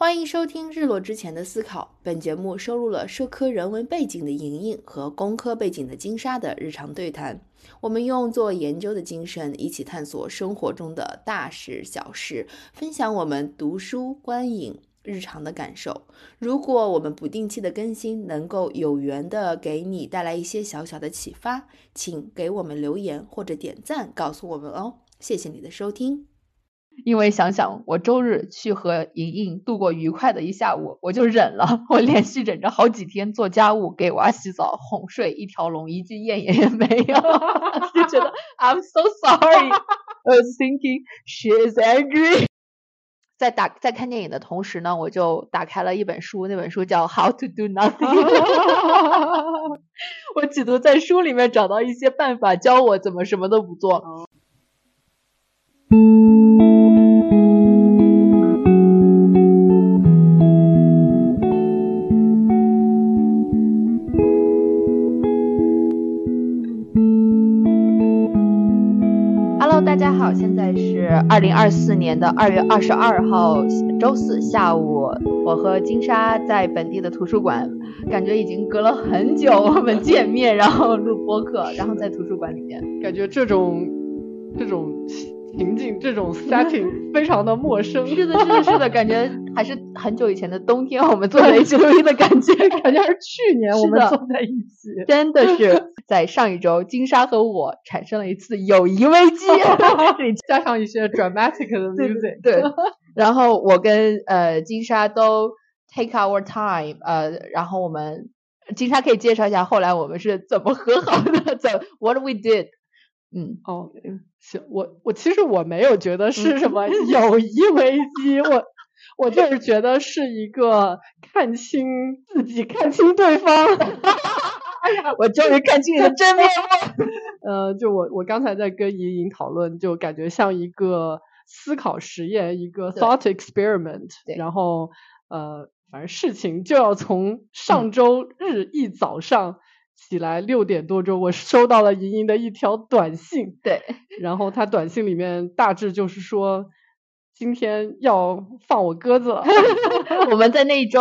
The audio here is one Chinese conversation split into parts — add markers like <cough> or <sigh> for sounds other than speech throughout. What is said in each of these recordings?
欢迎收听《日落之前的思考》。本节目收录了社科人文背景的莹莹和工科背景的金沙的日常对谈。我们用做研究的精神，一起探索生活中的大事小事，分享我们读书、观影、日常的感受。如果我们不定期的更新，能够有缘的给你带来一些小小的启发，请给我们留言或者点赞，告诉我们哦。谢谢你的收听。因为想想我周日去和莹莹度过愉快的一下午，我就忍了。<laughs> 我连续忍着好几天做家务、给娃洗澡、哄睡，一条龙，一句怨言也没有，<laughs> 就觉得 <laughs> I'm so sorry. I was thinking she is angry. 在打在看电影的同时呢，我就打开了一本书，那本书叫《How to Do Nothing》。我企图在书里面找到一些办法，教我怎么什么都不做。二零二四年的二月二十二号周四下午，我和金沙在本地的图书馆，感觉已经隔了很久，我们见面，然后录播客，然后在图书馆里面，感觉这种这种。情境这种 <laughs> setting 非常的陌生，是的，是的，是的，<laughs> 感觉还是很久以前的冬天，我们坐在一起。录音的感觉，感觉还是去年我们坐在一起，真的是在上一周，金沙和我产生了一次友谊危机，<laughs> 加上一些 dramatic 的 music，对，<laughs> 然后我跟呃金沙都 take our time，呃，然后我们金沙可以介绍一下后来我们是怎么和好的，怎 what we did。嗯哦，行，我我其实我没有觉得是什么友谊危机，我我就是觉得是一个看清自己，看清对方。<laughs> 哎呀，我终于看清你的真面目。<laughs> 呃，就我我刚才在跟莹莹讨论，就感觉像一个思考实验，一个 thought experiment。然后呃，反正事情就要从上周日一早上。起来六点多钟，我收到了莹莹的一条短信。对，<laughs> 然后他短信里面大致就是说，今天要放我鸽子了。<laughs> 我们在那一周，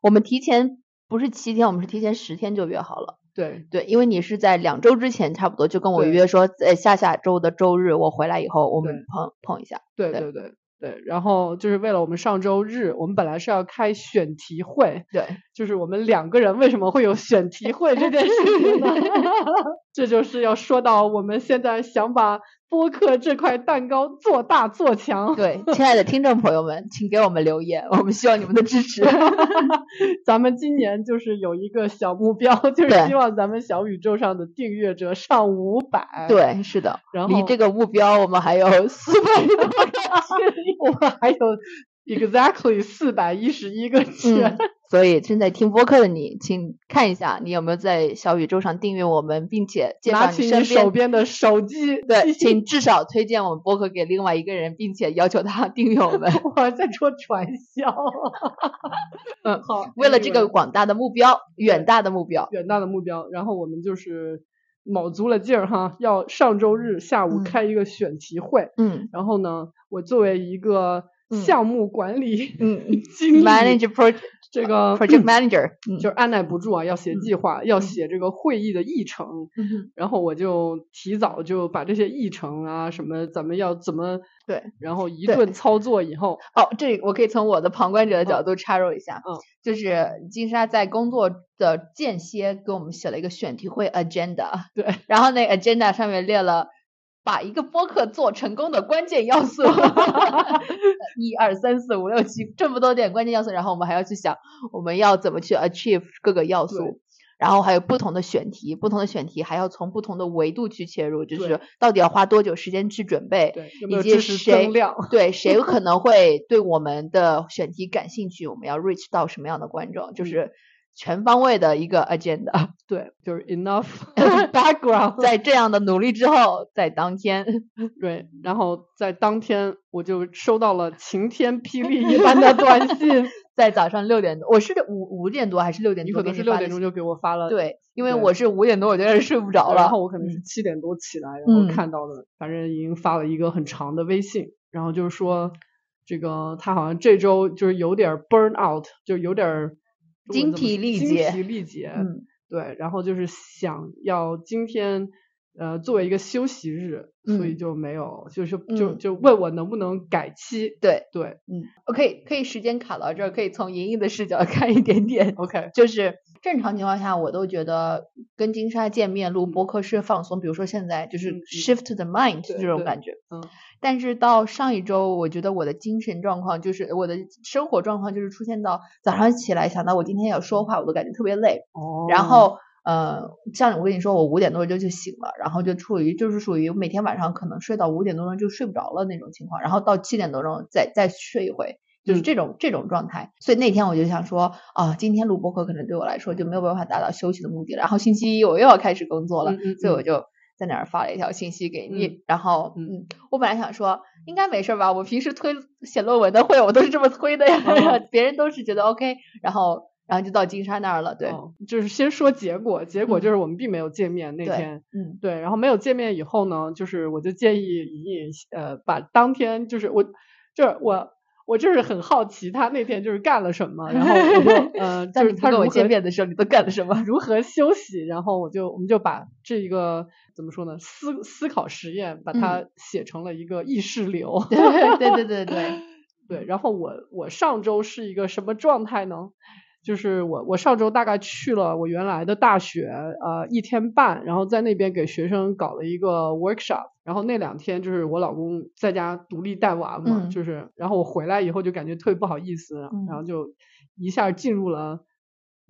我们提前不是七天，我们是提前十天就约好了。对对，因为你是在两周之前，差不多就跟我约说，在下下周的周日我回来以后，我们碰碰一下。对对对。对，然后就是为了我们上周日，我们本来是要开选题会，对，就是我们两个人为什么会有选题会这件事情呢？<laughs> <laughs> 这就是要说到我们现在想把。播客这块蛋糕做大做强，对，亲爱的听众朋友们，请给我们留言，我们需要你们的支持。<laughs> 咱们今年就是有一个小目标，就是希望咱们小宇宙上的订阅者上五百。对，是的。然后离这个目标我们还有四百多个，我们还有。Exactly 四百一十一个钱，所以正在听播客的你，请看一下你有没有在小宇宙上订阅我们，并且拿起你手边的手机，对，请至少推荐我们播客给另外一个人，并且要求他订阅我们。<laughs> 我在做传销。<laughs> 嗯，好，为了这个广大的目标，远大的目标，远大的目标，然后我们就是卯足了劲儿哈，要上周日下午开一个选题会。嗯，然后呢，我作为一个。项目管理，嗯 <laughs> 经理，manager project 这个 project <laughs> manager 就是按耐不住啊，要写计划，要写这个会议的议程，然后我就提早就把这些议程啊什么，咱们要怎么对，然后一顿操作以后，哦，这我可以从我的旁观者的角度插入一下，嗯，就是金沙在工作的间歇给我们写了一个选题会 agenda，对，然后那 agenda 上面列了。把一个播客做成功的关键要素，<laughs> 一二三四五六七这么多点关键要素，然后我们还要去想我们要怎么去 achieve 各个要素，然后还有不同的选题，不同的选题还要从不同的维度去切入，就是到底要花多久时间去准备，以及谁对谁可能会对我们的选题感兴趣，我们要 reach 到什么样的观众，就是。全方位的一个 agenda，对，就是 enough <laughs> background。在这样的努力之后，在当天，<laughs> 对，然后在当天我就收到了晴天霹雳一般的 <laughs> 短信，在早上六点多，我是五五点多还是六点多？你可能是六点钟就给我发了，对，因为我是五点多我就开始睡不着了，然后我可能是七点多起来，然后看到的，反正已经发了一个很长的微信，然后就是说。这个他好像这周就是有点 burn out，就有点精疲力竭，精疲力竭。嗯，对，然后就是想要今天呃作为一个休息日，所以就没有，就是就就问我能不能改期。对对，嗯，OK，可以时间卡到这儿，可以从莹莹的视角 <laughs> 看一点点。OK，就是正常情况下，我都觉得跟金莎见面录播客是放松，比如说现在就是 shift the mind 这种感觉。嗯但是到上一周，我觉得我的精神状况，就是我的生活状况，就是出现到早上起来想到我今天要说话，我都感觉特别累。哦，然后呃，像我跟你说，我五点多钟就醒了，然后就处于就是属于每天晚上可能睡到五点多钟就睡不着了那种情况，然后到七点多钟再再睡一回。就是嗯这种、这种状态，所以那天我就想说，啊，今天录播课可能对我来说就没有办法达到休息的目的了。然后星期一我又要开始工作了，嗯嗯嗯所以我就在哪儿发了一条信息给你。嗯然后，嗯嗯，我本来想说应该没事儿吧，我平时推写论文的会我都是这么推的呀，<laughs> 哦别人都是觉得 OK，然后然后就到金山那儿了，对，哦就是先说结果，结果嗯就是我们并没有见面那天。嗯对，然后没有见面以后呢，就是我就建议莹莹呃把当天就是我就是我我就是很好奇他那天就是干了什么，然后 <laughs> 呃就是你不跟我见面的时候，你都干了什么？如何休息，然后我就我们就把这一个怎么说呢思思考实验把它写成了一个意识流。<laughs> 对对对对对，<laughs> 对，然后我我上周是一个什么状态呢？就是我我上周大概去了我原来的大学呃一天半，然后在那边给学生搞了一个 workshop，然后那两天就是我老公在家独立带娃嘛，嗯就是然后我回来以后就感觉特别不好意思，嗯然后就一下进入了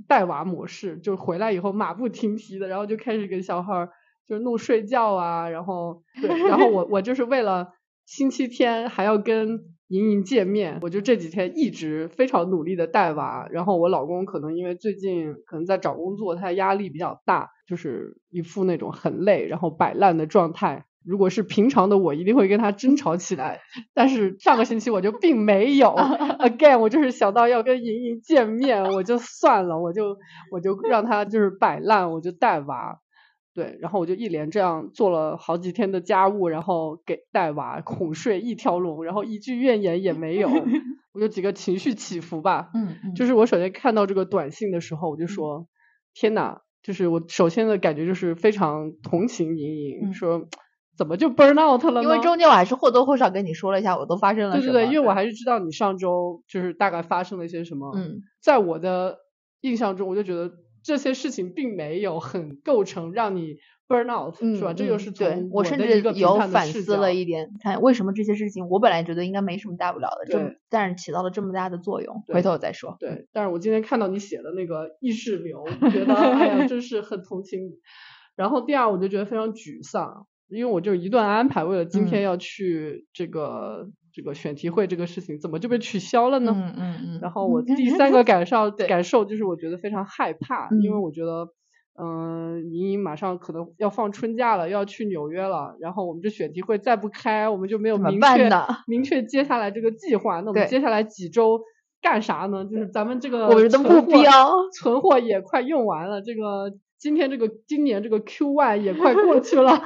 带娃模式，就回来以后马不停蹄的，然后就开始给小孩儿就是弄睡觉啊，然后对，然后我我就是为了星期天还要跟莹莹见面，我就这几天一直非常努力的带娃，然后我老公可能因为最近可能在找工作，他压力比较大，就是一副那种很累然后摆烂的状态。如果是平常的我，一定会跟他争吵起来，但是上个星期我就并没有。Again，我就是想到要跟莹莹见面，我就算了，我就我就让他就是摆烂，我就带娃。对，然后我就一连这样做了好几天的家务，然后给带娃哄睡一条龙，然后一句怨言也没有。<laughs> 我有几个情绪起伏吧，嗯嗯，就是我首先看到这个短信的时候，我就说：“天呐！”就是我首先的感觉就是非常同情莹莹，嗯说怎么就 burn out 了呢？因为中间我还是或多或少跟你说了一下我都发生了什么，对对对，因为我还是知道你上周就是大概发生了一些什么。嗯在我的印象中，我就觉得这些事情并没有很构成让你 burn out，、嗯，是吧？这嗯又是对从我甚至有反思了一点，看为什么这些事情我本来觉得应该没什么大不了的，这么对但是起到了这么大的作用，回头我再说。对，但是我今天看到你写的那个意识流，觉得 <laughs> 哎呀，真是很同情你。然后第二，我就觉得非常沮丧，因为我就一段安排，为了今天嗯要去这个、这个选题会这个事情，怎么就被取消了呢？嗯嗯嗯。然后我第三个感受对感受就是我觉得非常害怕，因为嗯我觉得，嗯、莹莹马上可能要放春假了，要去纽约了，然后我们这选题会再不开，我们就没有明确明确接下来这个计划。那我们接下来几周干啥呢？就是咱们这个我们的目标存货也快用完了，这个今天这个今年这个 Q one 也快过去了，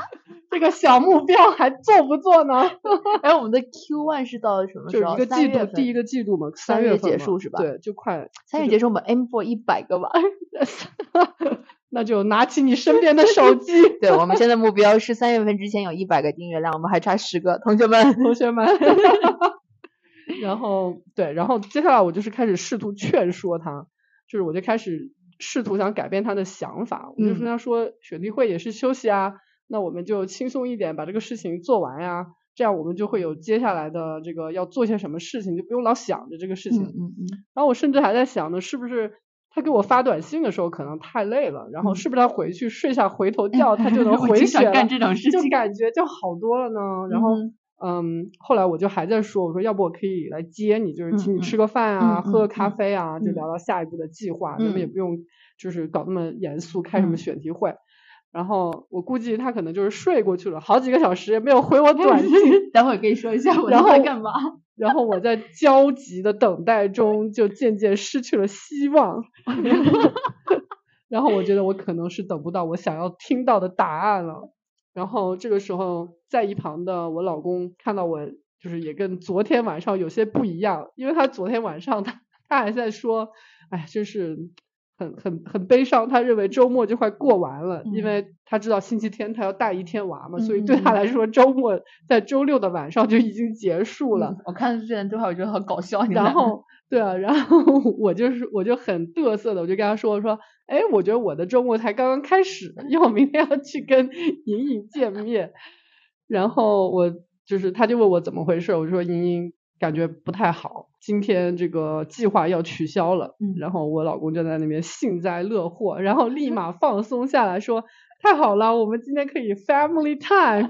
这个小目标还做不做呢？<laughs> 哎，我们的 Q one 是到什么时候？就是一个季度，第一个季度嘛，三月月份结束是吧对，就快三月结束，我们 aim for 一百个吧。<laughs> 那就拿起你身边的手机，<laughs> 对，我们现在目标是三月份之前有一百个订阅量，我们还差十个，同学们。同学们。然后对，然后接下来我就是开始试图劝说他，就是我就开始试图想改变他的想法，我就嗯。跟他说，选题会也是休息啊，那我们就轻松一点，把这个事情做完呀，这样我们就会有接下来的这个要做些什么事情，就不用老想着这个事情。嗯嗯。嗯，然后我甚至还在想呢，是不是他给我发短信的时候可能太累了，然后嗯。是不是他回去睡下回头觉，他就能 <laughs> 回血了，干这种事就情。感觉就好多了呢。然后嗯嗯，后来我就还在说，我说要不我可以来接你，就是请你吃个饭啊，嗯喝个嗯咖啡啊，就聊聊到下一步的计划，咱们也嗯不用就是搞那么严肃，开什么嗯选题会。然后我估计他可能就是睡过去了，好几个小时也没有回我短信。待会儿可以说一下我在干嘛。<laughs> 然后我在焦急的等待中，就渐渐失去了希望。<laughs> <laughs> 然后我觉得我可能是等不到我想要听到的答案了。然后这个时候，在一旁的我老公看到我就是也跟昨天晚上有些不一样，因为他昨天晚上 <laughs> 他他还在说，哎，真是。很很很悲伤，他认为周末就快过完了，因为他知道星期天他要带一天娃嘛，所以对他来说周末在周六的晚上就已经结束了。我看这段对话，我觉得很搞笑。然后对啊，然后 <laughs> 我就是我就很嘚瑟的，我就跟他说说，哎，我觉得我的周末才刚刚开始，因为我明天要去跟 <laughs> 莹莹见面。然后我就是他就问我怎么回事，我就说莹莹。感觉不太好，今天这个计划要取消了，然后我老公就在那边幸灾乐祸，然后立 <laughs> 马放松下来说，太好了，我们今天可以 family time，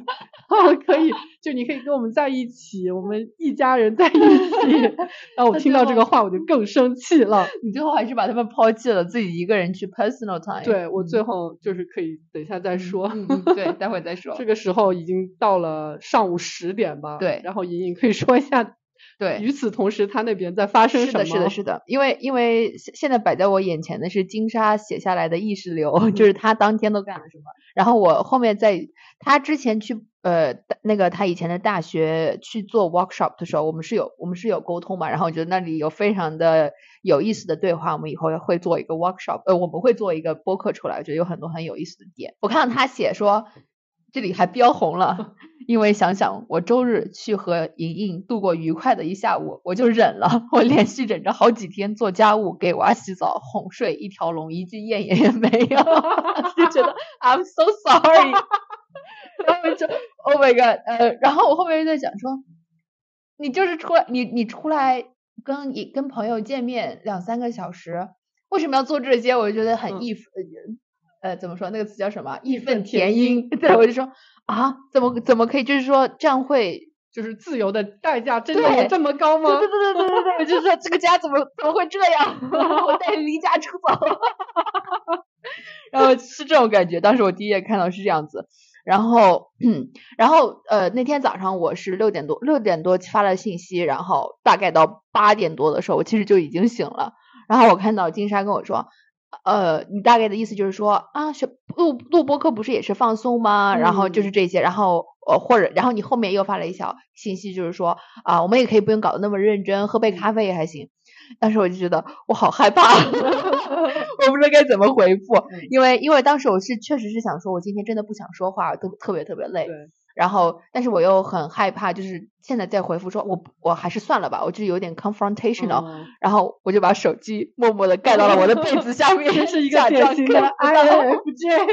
啊，可以，就你可以跟我们在一起，我们一家人在一起。<laughs> 然后我听到这个话，我就更生气了。你最后还是把他们抛弃了，自己一个人去 personal time。对我最后就是可以等一下再说。嗯，对，待会再说。<laughs> 这个时候已经到了上午十点吧。对，然后莹莹可以说一下。对，与此同时，他那边在发生什么？是的，是的，是的。因为因为现现在摆在我眼前的是金沙写下来的意识流，就是他当天都干了什么。然后我后面在他之前去呃那个他以前的大学去做 workshop 的时候，我们是有我们是有沟通嘛。然后我觉得那里有非常的有意思的对话。我们以后会做一个 workshop，呃，我们会做一个播客出来，我觉得有很多很有意思的点。我看到他写说。这里还标红了，因为想想我周日去和莹莹度过愉快的一下午，我就忍了。我连续忍着好几天做家务、给娃洗澡、哄睡，一条龙，一句怨言也没有，<laughs> 就觉得 <laughs> I'm so sorry。<laughs> 然后就 Oh my God，呃，然后我后面又在想说，你就是出来，你你出来跟跟朋友见面两三个小时，为什么要做这些？我就觉得很义愤。呃，怎么说那个词叫什么？义愤填膺。对，我就说啊，怎么怎么可以？就是说这样会，就是自由的代价真的有这么高吗？对对对对对对，我 <laughs> 就说这个家怎么怎么会这样？<laughs> 我带你离家出走。<laughs> 然后是这种感觉，当时我第一眼看到是这样子。然后，然后呃，那天早上我是六点多六点多发了信息，然后大概到八点多的时候，我其实就已经醒了。然后我看到金莎跟我说。呃，你大概的意思就是说啊，学录录播课不是也是放松吗？然后就是这些，然后呃或者然后你后面又发了一条信息，就是说啊，我们也可以不用搞得那么认真，喝杯咖啡也还行。当时我就觉得我好害怕，<laughs> 我不知道该怎么回复，因为因为当时我是确实是想说，我今天真的不想说话，都特别特别累。然后，但是我又很害怕，就是现在再回复说，我我还是算了吧，我就有点 confrontational，然后我就把手机默默的盖到了我的被子下面，<laughs> 是一个典型的 INFJ。<laughs>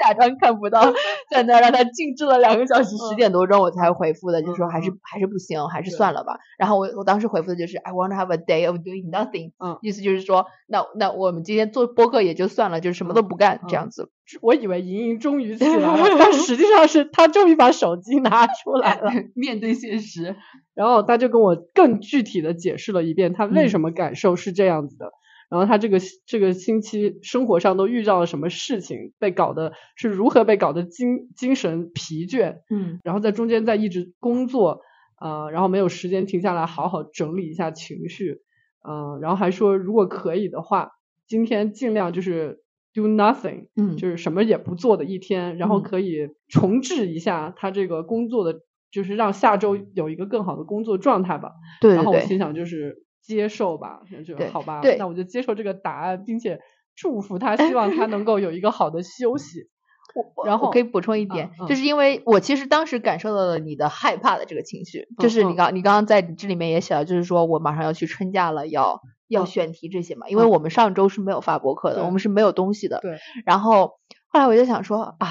假装看不到，<laughs> 在那让他静置了两个小时，十点多钟我才回复的，就说还是还是不行，还是算了吧。然后我我当时回复的就是 I want to have a day of doing nothing，嗯，意思就是说，那那我们今天做播客也就算了，就是什么都不干这样子。我以为莹莹终于起来了，但实际上是她终于把手机拿出来了，面对现实。然后他就跟我更具体的解释了一遍，他为什么感受是这样子的。然后他这个这个星期生活上都遇到了什么事情，被搞的是如何被搞得精精神疲倦，嗯，然后在中间在一直工作，啊，然后没有时间停下来好好整理一下情绪，嗯，然后还说如果可以的话，今天尽量就是 do nothing，嗯，就是什么也不做的一天，然后可以重置一下他这个工作的，就是让下周有一个更好的工作状态吧。对，然后我心想就是。接受吧，就好吧，那我就接受这个答案，并且祝福他，<laughs> 希望他能够有一个好的休息。我然后我可以补充一点，就是因为我其实当时感受到了你的害怕的这个情绪，就是你刚你刚刚在这里面也写了，就是说我马上要去春假了，要要选题这些嘛，因为我们上周是没有发博客的，我们是没有东西的。对。然后后来我就想说，哎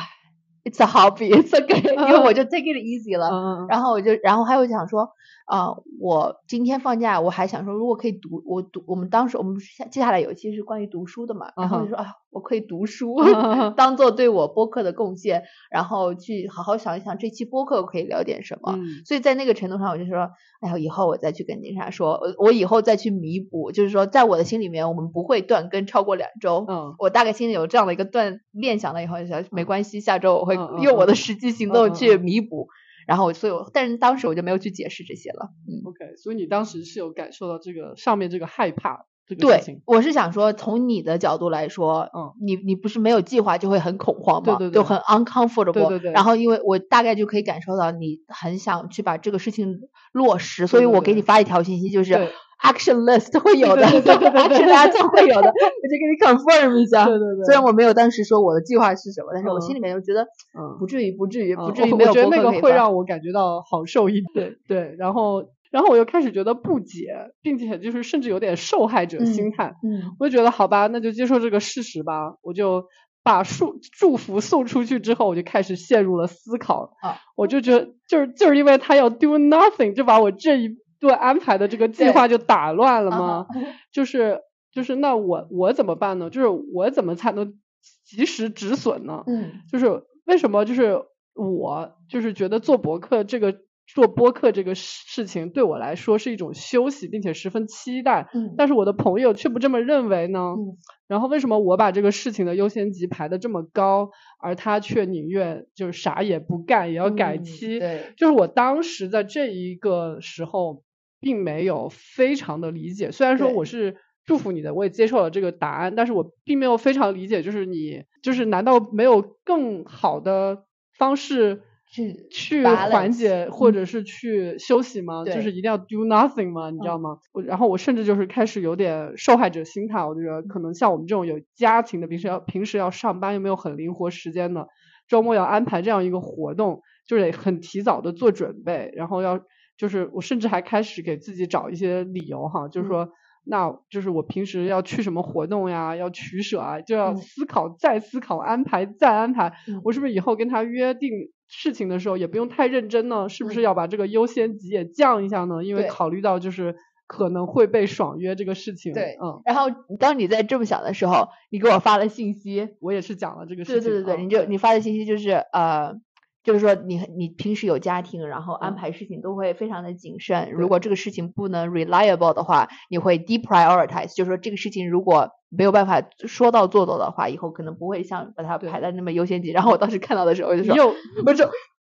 ，it's a hobby，it's okay，因为我就 take it easy 了。然后我就然后还有想说。啊，我今天放假，我还想说，如果可以读，我读，我们当时我们下接下来有一期是关于读书的嘛，然后就说啊，我可以读书，<laughs> 当做对我播客的贡献，然后去好好想一想这期播客可以聊点什么。所以在那个程度上，我就说，哎呀，以后我再去跟金莎说，我我以后再去弥补，就是说，在我的心里面，我们不会断更超过两周。嗯，我大概心里有这样的一个断念想了以后，就想没关系，下周我会用我的实际行动去弥补。然后，所以，我，但是当时我就没有去解释这些了。嗯，OK，所以你当时是有感受到这个上面这个害怕。这个事情对，。我是想说，从你的角度来说，嗯，你你不是没有计划就会很恐慌吗？对对对就很 uncomfortable。对对对然后因为我大概就可以感受到你很想去把这个事情落实，所以我给你发一条信息，就是对 action list 会有的，action list 会有的，我就给你 confirm 一下。对对对虽然我没有当时说我的计划是什么，但是我嗯心里面就觉得嗯不至于，不至于，不嗯至于没有我我觉得那个会让我感觉到好受一点。对，然后然后我又开始觉得不解，并且就是甚至有点受害者心态。嗯我就觉得好吧，那就接受这个事实吧。我就把祝祝福送出去之后，我就开始陷入了思考。啊我就觉得就是就是因为他要 do nothing，就把我这一顿安排的这个计划就打乱了啊吗？哈就是就是那我我怎么办呢？就是我怎么才能及时止损呢？嗯就是为什么就是我就是觉得做博客这个做播客这个事情对我来说是一种休息，并且十分期待。嗯但是我的朋友却不这么认为呢。嗯然后为什么我把这个事情的优先级排的这么高，而他却宁愿就是啥也不干，也要改嗯期？对，就是我当时在这一个时候，并没有非常的理解。虽然说我是祝福你的，我也接受了这个答案，但是我并没有非常理解，就是你就是难道没有更好的方式去去缓解或嗯者是去休息吗？就是一定要 do nothing 吗？你知道嗯吗？我然后我甚至就是开始有点受害者心态，我就觉得可能像我们这种有家庭的，平时要平时要上班又没有很灵活时间的，周末要安排这样一个活动，就得很提早的做准备，然后要就是我甚至还开始给自己找一些理由哈，就是嗯说。那就是我平时要去什么活动呀，要取舍啊，就要嗯思考、再思考、安排再安排。嗯我是不是以后跟他约定事情的时候也不用太认真呢？是不是嗯要把这个优先级也降一下呢？因为考虑到就是可能会被爽约这个事情。对嗯，然后当你在这么想的时候，你给我发了信息，我也是讲了这个事情。对对对你就你发的信息就是呃，就是说你你平时有家庭，然后安嗯排事情都会非常的谨慎。如果这个事情不能 reliable 的话，你会 deprioritize，就是说这个事情如果没有办法说到做到的话，以后可能不会像把它排在那么优先级。然后我当时看到的时候，我就说，你又我就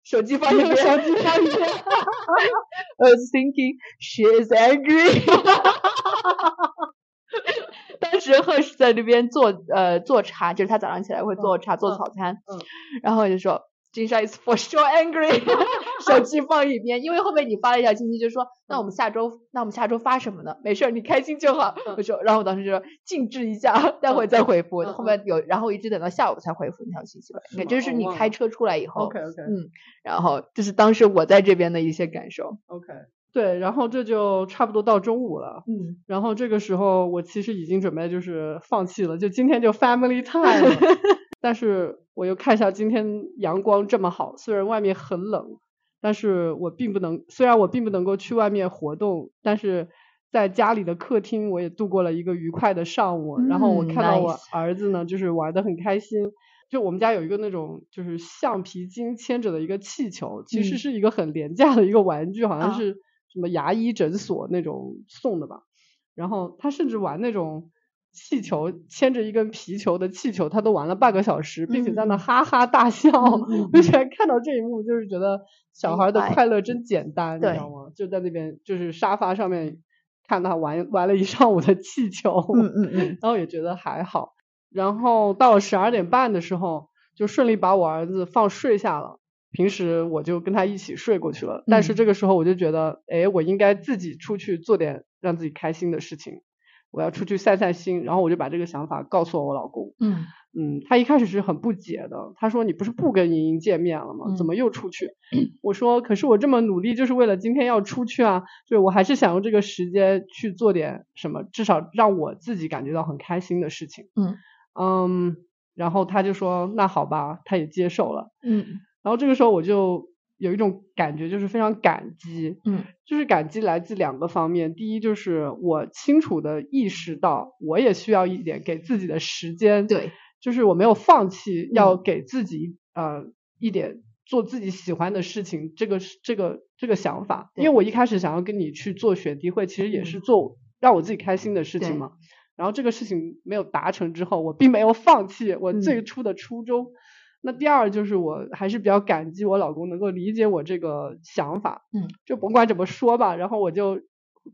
手机放一边，手机放一边 <laughs> I was thinking she is angry。<laughs> 当时赫是在那边做呃做茶，就是他早上起来会做茶、做嗯早餐，嗯然后我就说金莎 is for sure angry，<laughs> 手机放一边，因为后面你发了一条信息，就说那我们下周那我们下周发什么呢？没事儿，你开心就好。嗯我说，然后我当时就说静置一下，待会儿再回复。嗯后面有，然后一直等到下午才回复那条信息吧，应该就是你开车出来以后 OK OK 嗯，然后这是当时我在这边的一些感受。OK。对，然后这就差不多到中午了。嗯，然后这个时候我其实已经准备就是放弃了，就今天就 family time 了。<laughs> 但是我又看一下今天阳光这么好，虽然外面很冷，但是我并不能，虽然我并不能够去外面活动，但是在家里的客厅我也度过了一个愉快的上午。然后我嗯看到我儿子呢，就是玩的很开心。就我们家有一个那种就是橡皮筋牵着的一个气球，其实嗯是一个很廉价的一个玩具，好像啊是什么牙医诊所那种送的吧。然后他甚至玩那种气球，牵着一根皮球的气球，他都玩了半个小时，并且在那嗯哈哈大笑。<laughs> 我居然看到这一幕，就是觉得小孩的快乐真简单，你知道吗？就在那边就是沙发上面看他玩玩了一上午的气球，嗯嗯嗯，然后也觉得还好。然后到了十二点半的时候，就顺利把我儿子放睡下了。平时我就跟他一起睡过去了，但是嗯这个时候我就觉得，哎，我应该自己出去做点让自己开心的事情，我要出去散散心。然后我就把这个想法告诉了我老公，嗯嗯，他一开始是很不解的，他说你不是不跟莹莹见面了吗？怎嗯么又出去？我说可是我这么努力就是为了今天要出去啊，就是我还是想用这个时间去做点什么，至少让我自己感觉到很开心的事情。嗯嗯，然后他就说那好吧，他也接受了。嗯然后这个时候我就有一种感觉，就是非常感激，嗯就是感激来自两个方面。第一就是我清楚的意识到，我也需要一点给自己的时间，对，就是我没有放弃要嗯给自己、呃一点做自己喜欢的事情，这个是这个这个想法。因为我一开始想要跟你去做选题会，其实也是嗯做让我自己开心的事情嘛。然后这个事情没有达成之后，我并没有放弃我嗯最初的初衷。那第二就是我还是比较感激我老公能够理解我这个想法，嗯，就甭管怎么说吧，然后我就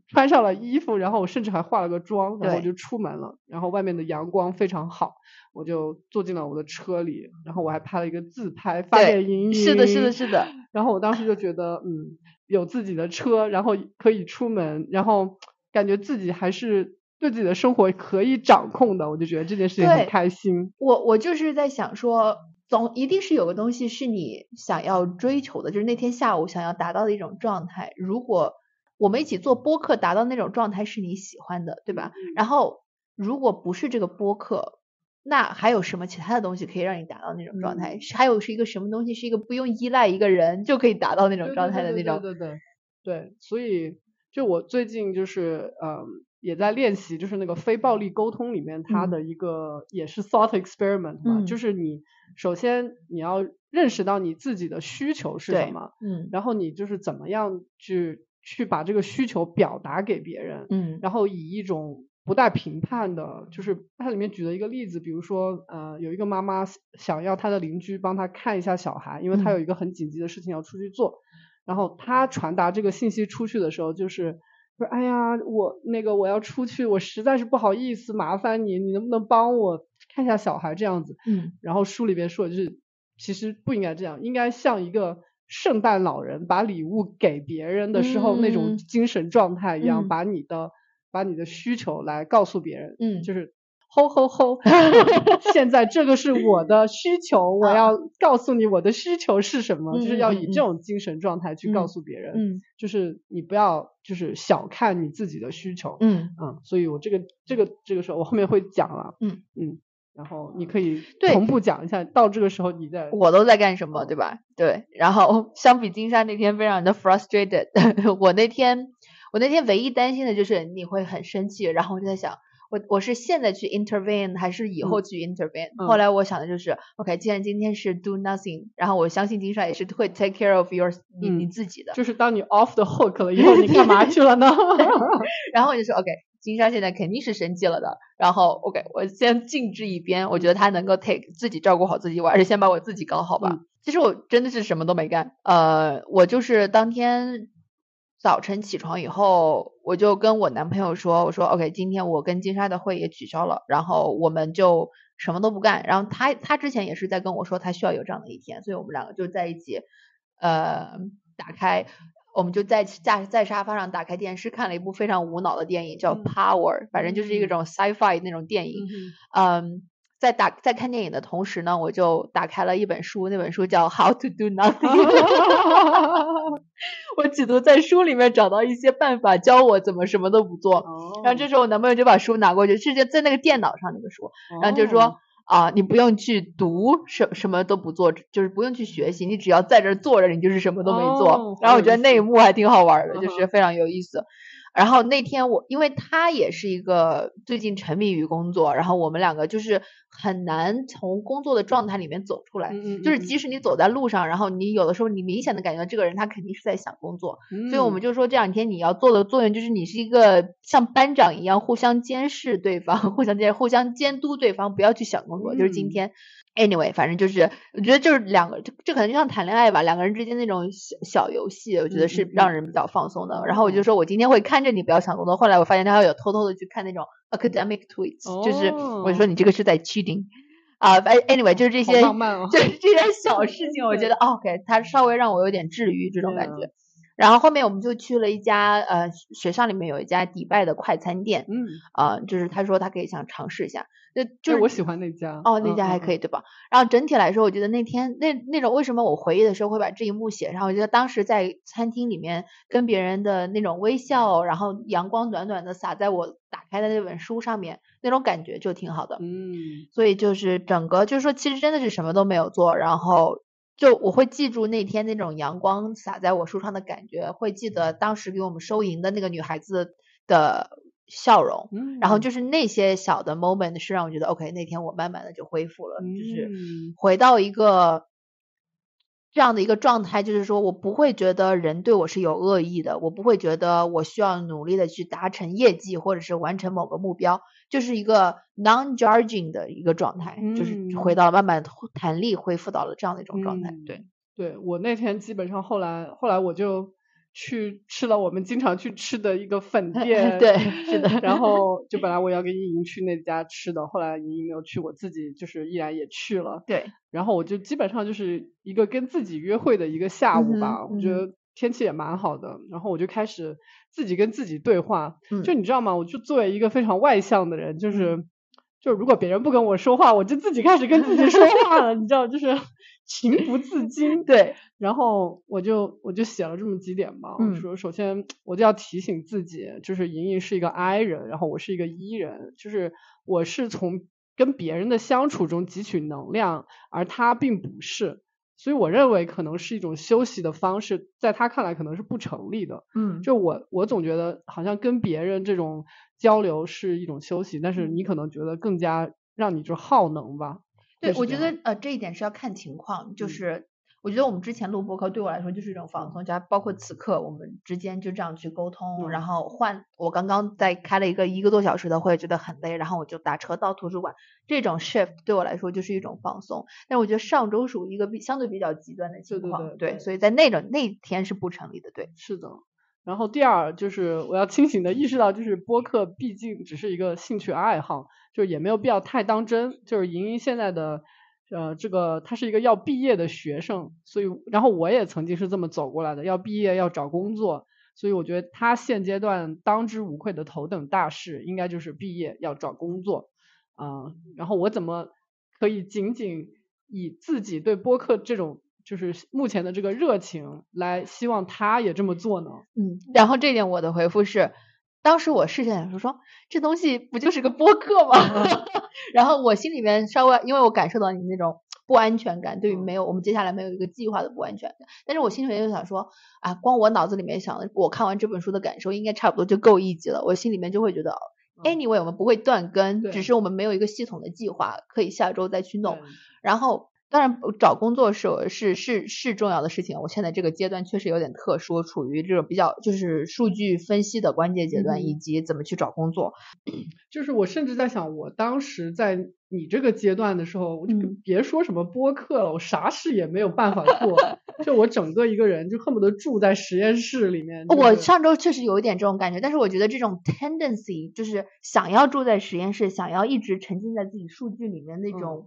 穿上了衣服，然后我甚至还化了个妆，然后我就出门了。然后外面的阳光非常好，我就坐进了我的车里，然后我还拍了一个自拍发给莹莹。是的，是的，是的。然后我当时就觉得，嗯，有自己的车，然后可以出门，然后感觉自己还是对自己的生活可以掌控的，我就觉得这件事情很开心。我我就是在想说。总一定是有个东西是你想要追求的，就是那天下午想要达到的一种状态。如果我们一起做播客，达到那种状态是你喜欢的，对吧？然后如果不是这个播客，那还有什么其他的东西可以让你达到那种状态？还有是一个什么东西，是一个不用依赖一个人就可以达到那种状态的那种？对对对对，所以就我最近就是嗯。也在练习，就是那个非暴力沟通里面，它的一个也是 thought experiment 嘛，就是你首先你要认识到你自己的需求是什么，嗯，然后你就是怎么样去去把这个需求表达给别人，嗯，然后以一种不带评判的，就是它里面举了一个例子，比如说呃有一个妈妈想要她的邻居帮她看一下小孩，因为她有一个很紧急的事情要出去做，然后她传达这个信息出去的时候就是。说哎呀，我那个我要出去，我实在是不好意思麻烦你，你能不能帮我看一下小孩这样子？嗯，然后书里边说就是，其实不应该这样，应该像一个圣诞老人把礼物给别人的时候那种精神状态一样，把你的把你的需求来告诉别人，嗯，就是。吼吼吼！现在这个是我的需求，我要告诉你我的需求是什么，就是要以这种精神状态去告诉别人，嗯，就是你不要就是小看你自己的需求，嗯嗯，所以我这个这个这个时候我后面会讲了，嗯嗯，然后你可以同步讲一下，到这个时候你在我都在干什么，对吧？对，然后 <laughs> 相比金莎那天非常的 frustrated，我那天我那天唯一担心的就是你会很生气，然后我就在想。我我是现在去 intervene 还是以后去 intervene？后来我想的就是，OK，既然今天是 do nothing，然后我相信金莎也是会 take care of your 你你自己的。就是当你 off the hook 了以后，你干嘛去了呢？然后我就说，OK，金莎现在肯定是生气了的。然后 OK，我先静置一边，我觉得他能够 take 自己照顾好自己，我还是先把我自己搞好吧。其实我真的是什么都没干，呃，我就是当天。早晨起床以后，我就跟我男朋友说：“我说 OK，今天我跟金莎的会也取消了，然后我们就什么都不干。然后他他之前也是在跟我说他需要有这样的一天，所以我们两个就在一起，呃，打开，我们就在在在沙发上打开电视看了一部非常无脑的电影，叫 Power，反正就是一种 sci-fi 那种电影，嗯。”在打在看电影的同时呢，我就打开了一本书，那本书叫《How to Do Nothing <laughs>》。我企图在书里面找到一些办法，教我怎么什么都不做。然后这时候我男朋友就把书拿过去，是在在那个电脑上那个书，然后就说啊，你不用去读，什什么都不做，就是不用去学习，你只要在这坐着，你就是什么都没做。然后我觉得那一幕还挺好玩的，就是非常有意思。然后那天我，因为他也是一个最近沉迷于工作，然后我们两个就是很难从工作的状态里面走出来。就是即使你走在路上，然后你有的时候你明显的感觉到这个人他肯定是在想工作。所以我们就说这两天你要做的作用就是你是一个像班长一样互相监视对方，<laughs> 互相监互相监督对方，不要去想工作。就是今天。Anyway，反正就是我觉得就是两个，这这可能就像谈恋爱吧，两个人之间那种小小游戏，我觉得是让人比较放松的。然后我就说我今天会看着你不要想工作。后来我发现他还有偷偷的去看那种 academic tweets，就是我就说你这个是在 cheating 啊。Anyway，就是这些，就是这些小 <laughs> 事情，我觉得 OK，他稍微让我有点治愈这种感觉。然后后面我们就去了一家呃学校里面有一家迪拜的快餐店，嗯啊，就是他说他可以想尝试一下，就就是我喜欢那家哦，那家还可以对吧？然后整体来说，我觉得那天那那种为什么我回忆的时候会把这一幕写上？我觉得当时在餐厅里面跟别人的那种微笑，然后阳光暖暖的洒在我打开的那本书上面，那种感觉就挺好的，嗯，所以就是整个就是说其实真的是什么都没有做，然后。就我会记住那天那种阳光洒在我书上的感觉，会记得当时给我们收银的那个女孩子的笑容，然后就是那些小的 moment 是让我觉得 OK，那天我慢慢的就恢复了，就是回到一个这样的一个状态，就是说我不会觉得人对我是有恶意的，我不会觉得我需要努力的去达成业绩或者是完成某个目标。就是一个 non-judging 的一个状态，就是回到慢慢弹力恢复到了这样的一种状态。对，对我那天基本上后来后来我就去吃了我们经常去吃的一个粉店，对，<laughs> 是的。然后就本来我要跟莹莹去那家吃的，后来莹莹没有去，我自己就是依然也去了。对。然后我就基本上就是一个跟自己约会的一个下午吧，我觉得天气也蛮好的，然后我就开始自己跟自己对话。就你知道吗？我就作为一个非常外向的人，就是。就如果别人不跟我说话，我就自己开始跟自己说话了，你知道，就是情不自禁。<laughs> 对，然后我就我就写了这么几点吧。我说，首先我就要提醒自己，就是莹莹是一个 I 人，然后我是一个 E 人，就是我是从跟别人的相处中汲取能量，而他并不是。所以我认为可能是一种休息的方式，在他看来可能是不成立的。嗯，就我我总觉得好像跟别人这种交流是一种休息，但是你可能觉得更加让你就耗能吧。对，我觉得呃这一点是要看情况，就是。我觉得我们之前录播客对我来说就是一种放松，加包括此刻我们之间就这样去沟通，然后换我刚刚在开了一个一个多小时的会，觉得很累，然后我就打车到图书馆，这种 shift 对我来说就是一种放松。但我觉得上周属于一个比相对比较极端的情况，对，所以在那种那天是不成立的，对。是的。然后第二就是我要清醒的意识到，就是播客毕竟只是一个兴趣爱好，就也没有必要太当真。就是莹莹现在的。呃，这个他是一个要毕业的学生，所以然后我也曾经是这么走过来的，要毕业要找工作，所以我觉得他现阶段当之无愧的头等大事应该就是毕业要找工作啊。然后我怎么可以仅仅以自己对播客这种就是目前的这个热情来希望他也这么做呢？嗯，然后这点我的回复是。当时我试下想说说这东西不就是个播客吗？<laughs> 然后我心里面稍微，因为我感受到你那种不安全感，对于没有我们接下来没有一个计划的不安全感。但是我心里面就想说啊，光我脑子里面想的，我看完这本书的感受应该差不多就够一集了。我心里面就会觉得，anyway 我们不会断更，只是我们没有一个系统的计划，可以下周再去弄。然后。当然，找工作是是是是重要的事情。我现在这个阶段确实有点特殊，处于这种比较就是数据分析的关键阶段，以及怎么去找工作。<clears throat> 就是我甚至在想，我当时在你这个阶段的时候，我就别说什么播客了，我啥事也没有办法做，<laughs> 就我整个一个人就恨不得住在实验室里面。我上周确实有一点这种感觉，但是我觉得这种 tendency 就是想要住在实验室，想要一直沉浸在自己数据里面那种。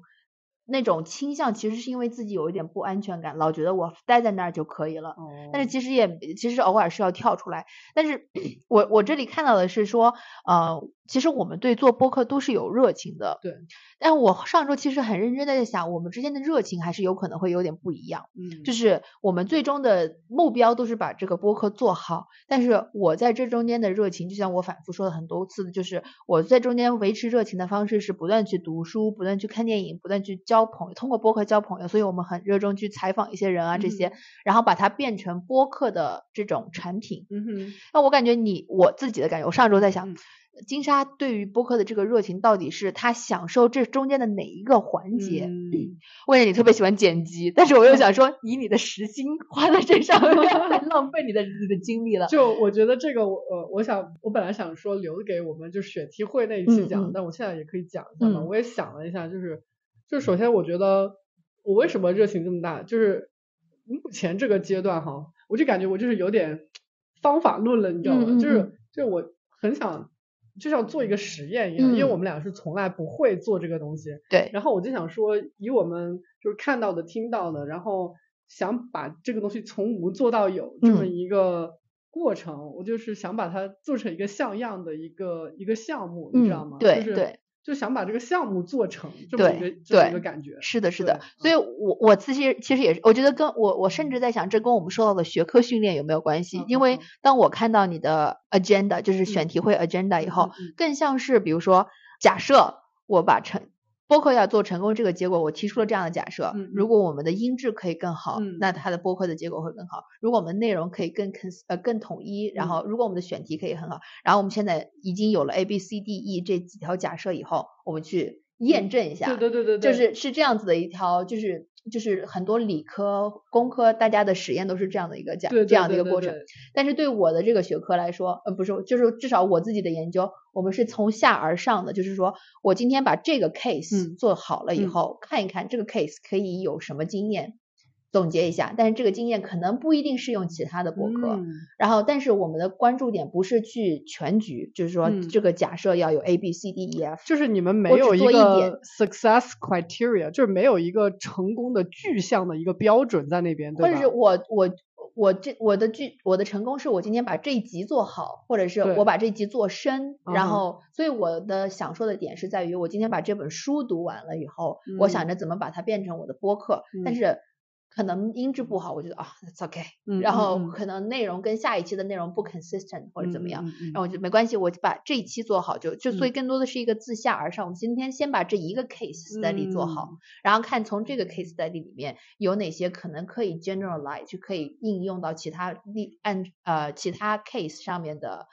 那种倾向其实是因为自己有一点不安全感，老觉得我待在那儿就可以了。但是其实也其实偶尔是要跳出来。但是 <clears throat> 我我这里看到的是说，呃。其实我们对做播客都是有热情的，对。但我上周其实很认真的在想，我们之间的热情还是有可能会有点不一样。嗯，就是我们最终的目标都是把这个播客做好，但是我在这中间的热情，就像我反复说了很多次的，就是我在中间维持热情的方式是不断去读书，不断去看电影，不断去交朋友，通过播客交朋友。所以我们很热衷去采访一些人啊这些，然后把它变成播客的这种产品。嗯哼。那我感觉你我自己的感觉，我上周在想。金沙对于播客的这个热情，到底是他享受这中间的哪一个环节？我感觉你特别喜欢剪辑，但是我又想说，以你的时薪花在这上面，太 <laughs> 浪费你的你的精力了。就我觉得这个，我呃，我想我本来想说留给我们就选题会那一期讲，但我现在也可以讲一下嘛。我也想了一下，就是就首先我觉得我为什么热情这么大，就是目前这个阶段哈，我就感觉我就是有点方法论了，你知道吗？就是就是我很想。就像做一个实验一样，因为我们俩是从来不会做这个东西。对。然后我就想说，以我们就是看到的、听到的，然后想把这个东西从无做到有这么一个过程，我就是想把它做成一个像样的一个一个项目，你知道吗？对对。就想把这个项目做成这么一个这么一个感觉，是的，是的。所以，我我自己其实也是，我觉得跟我我甚至在想，这跟我们受到的学科训练有没有关系？因为当我看到你的 agenda，就是选题会 agenda 以后，更像是比如说，假设我把成。播客要做成功，这个结果我提出了这样的假设：如果我们的音质可以更好，那它的播客的结果会更好；如果我们内容可以更 cons 呃更统一，然后如果我们的选题可以很好，然后我们现在已经有了 A B C D E 这几条假设以后，我们去验证一下，对对对对，就是是这样子的一条，就是。就是很多理科、工科，大家的实验都是这样的一个讲这样的一个过程。但是对我的这个学科来说，呃，不是，就是至少我自己的研究，我们是从下而上的。就是说我今天把这个 case 做好了以后，看一看这个 case 可以有什么经验，总结一下，但是这个经验可能不一定适用其他的博客。嗯然后，但是我们的关注点不是去全局，就是说嗯这个假设要有 A B C D E F。就是你们没有做一点个 success criteria，就是没有一个成功的具象的一个标准在那边，对或者？是我我我这我的剧我的成功是我今天把这一集做好，或者是我把这一集做深，然后所以我的想说的点是在于我今天把这本书读完了以后，我想嗯着怎么把它变成我的播客，但嗯是可能音质不好，我觉得啊，that's okay，、嗯然后可能内容跟下一期的内容不 consistent 或者怎么样。嗯嗯嗯然后我就没关系，我就把这一期做好就就所以嗯更多的是一个自下而上。我们今天先把这一个 case study 做好，嗯然后看从这个 case study 里面有哪些可能可以 generalize 就可以应用到其他例案呃其他 case 上面的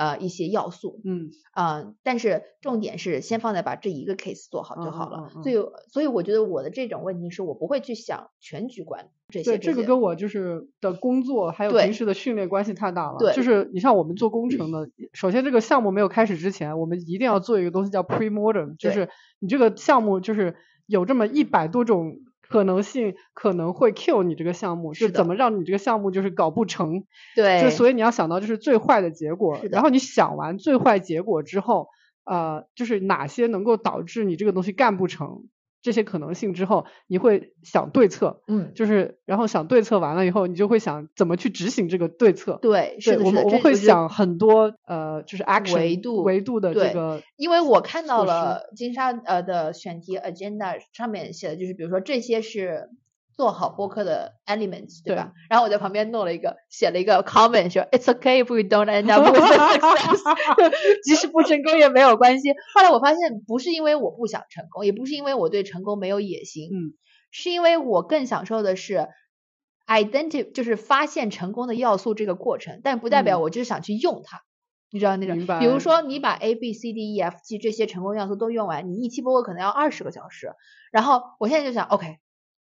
呃一些要素。嗯呃，但是重点是先放在把这一个 case 做好就嗯好了。嗯嗯所以所以我觉得我的这种问题是我不会去想全局观这些对，这个跟我就是的工作还有平时的训练关系太大了。对就是你像我们做工程的，首先这个项目没有开始之前，我们一定要做一个东西叫 pre-mortem，就是你这个项目就是有这么一百多种可能性，可能会 kill 你这个项目，是怎么让你这个项目就是搞不成。对，就所以你要想到就是最坏的结果然后你想完最坏结果之后，呃，就是哪些能够导致你这个东西干不成这些可能性之后，你会想对策，嗯，就是然后想对策完了以后，你就会想怎么去执行这个对策。对，是对，的，是的我们我们会想很多呃，就是 action 维度维度的这个，因为我看到了金沙呃的选题 agenda 上面写的就是，比如说这些是做好播客的 elements，对吧？然后我在旁边弄了一个写了一个 comment 说 It's okay if we don't end up with success，<laughs> <laughs> 即使不成功也没有关系。后来我发现不是因为我不想成功，也不是因为我对成功没有野心，嗯，是因为我更享受的是 identity，就是发现成功的要素这个过程，但不代表嗯我就是想去用它。你知道那种比如说你把 A B C D E F G 这些成功要素都用完，你一期播客可能要二十个小时。然后我现在就想，OK，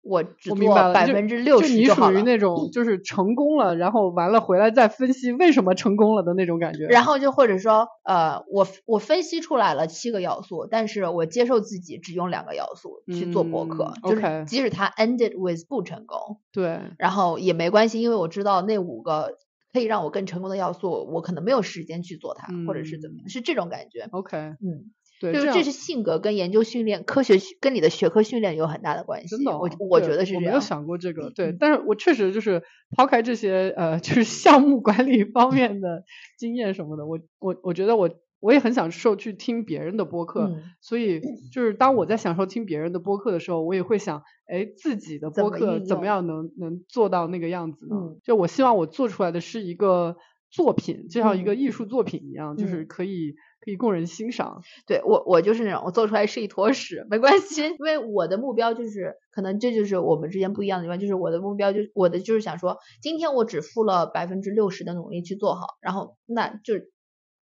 我只做百分之六十好了。属于那种就是成功了，然后完了回来再分析为什么成功了的那种感觉。然后就或者说，呃，我我分析出来了七个要素，但是我接受自己只用两个要素去做博客，嗯就是 OK 即使它 ended with 不成功，对，然后也没关系，因为我知道那五个可以让我更成功的要素，我可能没有时间去做它，或者是怎么样，是这种感觉。OK，嗯，对，就是这是性格跟研究训练、科学训跟你的学科训练有很大的关系。真的哦，我我觉得是这样。我没有想过这个，对，但是我确实就是抛开这些呃，就是项目管理方面的经验什么的，我我我觉得我我也很享受去听别人的播客，嗯所以就是当我在享受听别人的播客的时候，我也会想，哎，自己的播客怎么样能能做到那个样子呢？嗯就我希望我做出来的是一个作品，就像一个嗯艺术作品一样，就是嗯可以可以供人欣赏。对我我就是那种我做出来是一坨屎没关系，<laughs> 因为我的目标就是可能这就是我们之间不一样的地方，就是我的目标就是我的就是想说，今天我只付了百分之六十的努力去做好，然后那就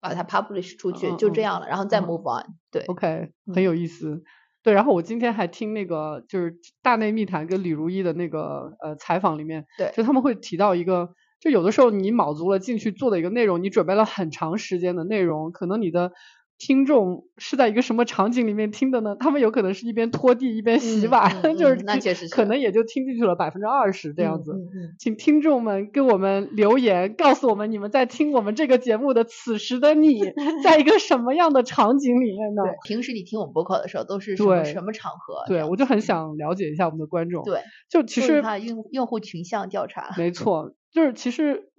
把它 publish 出去，就这样了，然后再嗯 move on。对，OK，嗯很有意思。对，然后我今天还听那个就是大内密谈跟李如一的那个呃采访里面，对就他们会提到一个，就有的时候你卯足了劲去做的一个内容，你准备了很长时间的内容，可能你的听众是在一个什么场景里面听的呢？他们有可能是一边拖地一边洗嗯碗，<laughs> 嗯就是嗯那确实是可能也就听进去了百分之二十这样子。请听众们给我们留言，告诉我们你们在听我们这个节目的此时的你，<laughs> 在一个什么样的场景里面呢？平时你听我们播客的时候都是什么什么场合？对，我就很想了解一下我们的观众。对，就其实用用户群像调查。没错，就是其实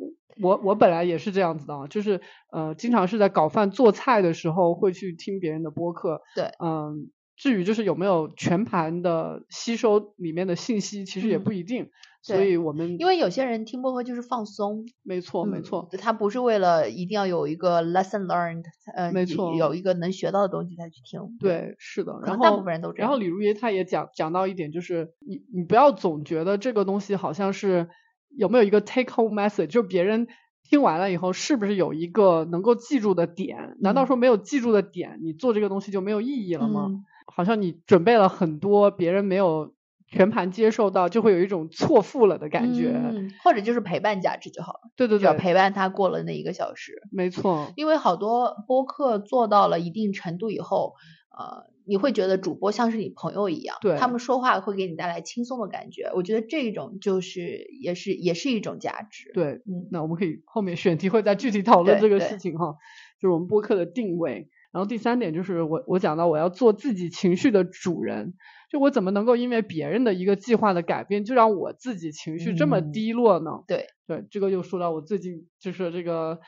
我我本来也是这样子的啊，就是呃，经常是在搞饭做菜的时候会去听别人的播客。对嗯，至于就是有没有全盘的吸收里面的信息，其实也嗯不一定。所以我们因为有些人听播客就是放松，没错没嗯错，他不是为了一定要有一个 lesson learned，呃，没错有一个能学到的东西才去听。对，是的。然后大部分人都这样。然后李如一他也讲讲到一点，就是你你不要总觉得这个东西好像是有没有一个 take home message，就别人听完了以后是不是有一个能够记住的点？难道嗯说没有记住的点，你做这个东西就没有意义了吗？嗯好像你准备了很多，别人没有全盘接受到，就会有一种错付了的感觉。嗯或者就是陪伴价值就好了，对对对，陪伴他过了那一个小时。没错，因为好多播客做到了一定程度以后，呃，你会觉得主播像是你朋友一样，对他们说话会给你带来轻松的感觉。我觉得这种就是也是也是一种价值。对，嗯那我们可以后面选题会再具体讨论这个事情哈，就是我们播客的定位。然后第三点就是我我讲到我要做自己情绪的主人，就我怎么能够因为别人的一个计划的改变，就让我自己情绪这么嗯低落呢？对对，这个又说到我最近就是这个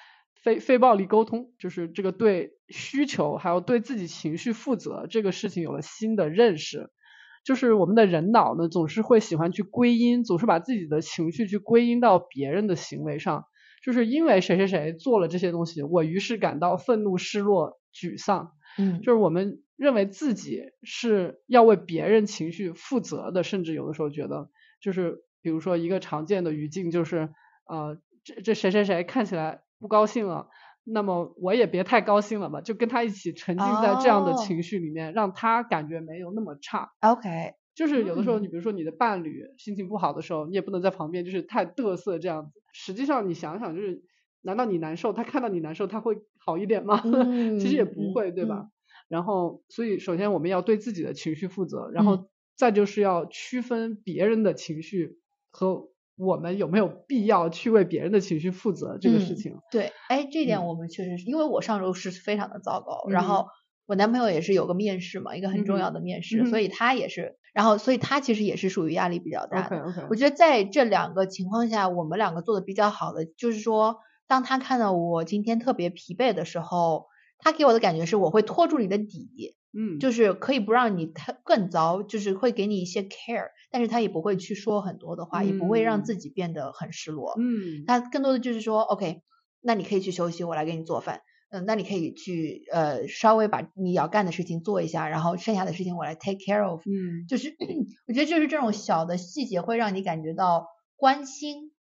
非非暴力沟通，就是这个对需求还有对自己情绪负责这个事情有了新的认识。就是我们的人脑呢，总是会喜欢去归因，总是把自己的情绪去归因到别人的行为上，就是因为谁谁谁做了这些东西，我于是感到愤怒、失落、沮丧。嗯，就是我们认为自己是要为别人情绪负责的，甚至有的时候觉得，就是比如说一个常见的语境就是，呃，这这谁谁谁看起来不高兴了，那么我也别太高兴了吧，就跟他一起沉浸在这样的哦情绪里面，让他感觉没有那么差。OK，就是有的时候，嗯你比如说你的伴侣心情不好的时候，你也不能在旁边就是太嘚瑟这样子。实际上你想想，就是难道你难受，他看到你难受，他会好一点吗？<laughs> 其实也嗯不会，对吧？嗯然后，所以首先我们要对自己的情绪负责，然嗯后再就是要区分别人的情绪和我们有没有必要去为别人的情绪负责这个事嗯情。对，哎，这点嗯。我们确实是，因为我上周是非常的糟糕，然嗯。后我男朋友也是有个面试嘛，一个很重要的面试，嗯所以他也是，然后所以他其实也是属于压力比较大我觉得在这两个情况下，我们两个做的比较好的，就是说，当他看到我今天特别疲惫的时候，他给我的感觉是我会拖住你的底，嗯，就是可以不让你太更糟，就是会给你一些 care，但是他也不会去说很多的话，也不会让嗯自己变得很失落。嗯他更多的就是说，OK，那你可以去休息，我来给你做饭。嗯，那你可以去呃稍微把你要干的事情做一下，然后剩下的事情我来 take care of。嗯就是 <clears throat> 我觉得就是这种小的细节会让你感觉到关心，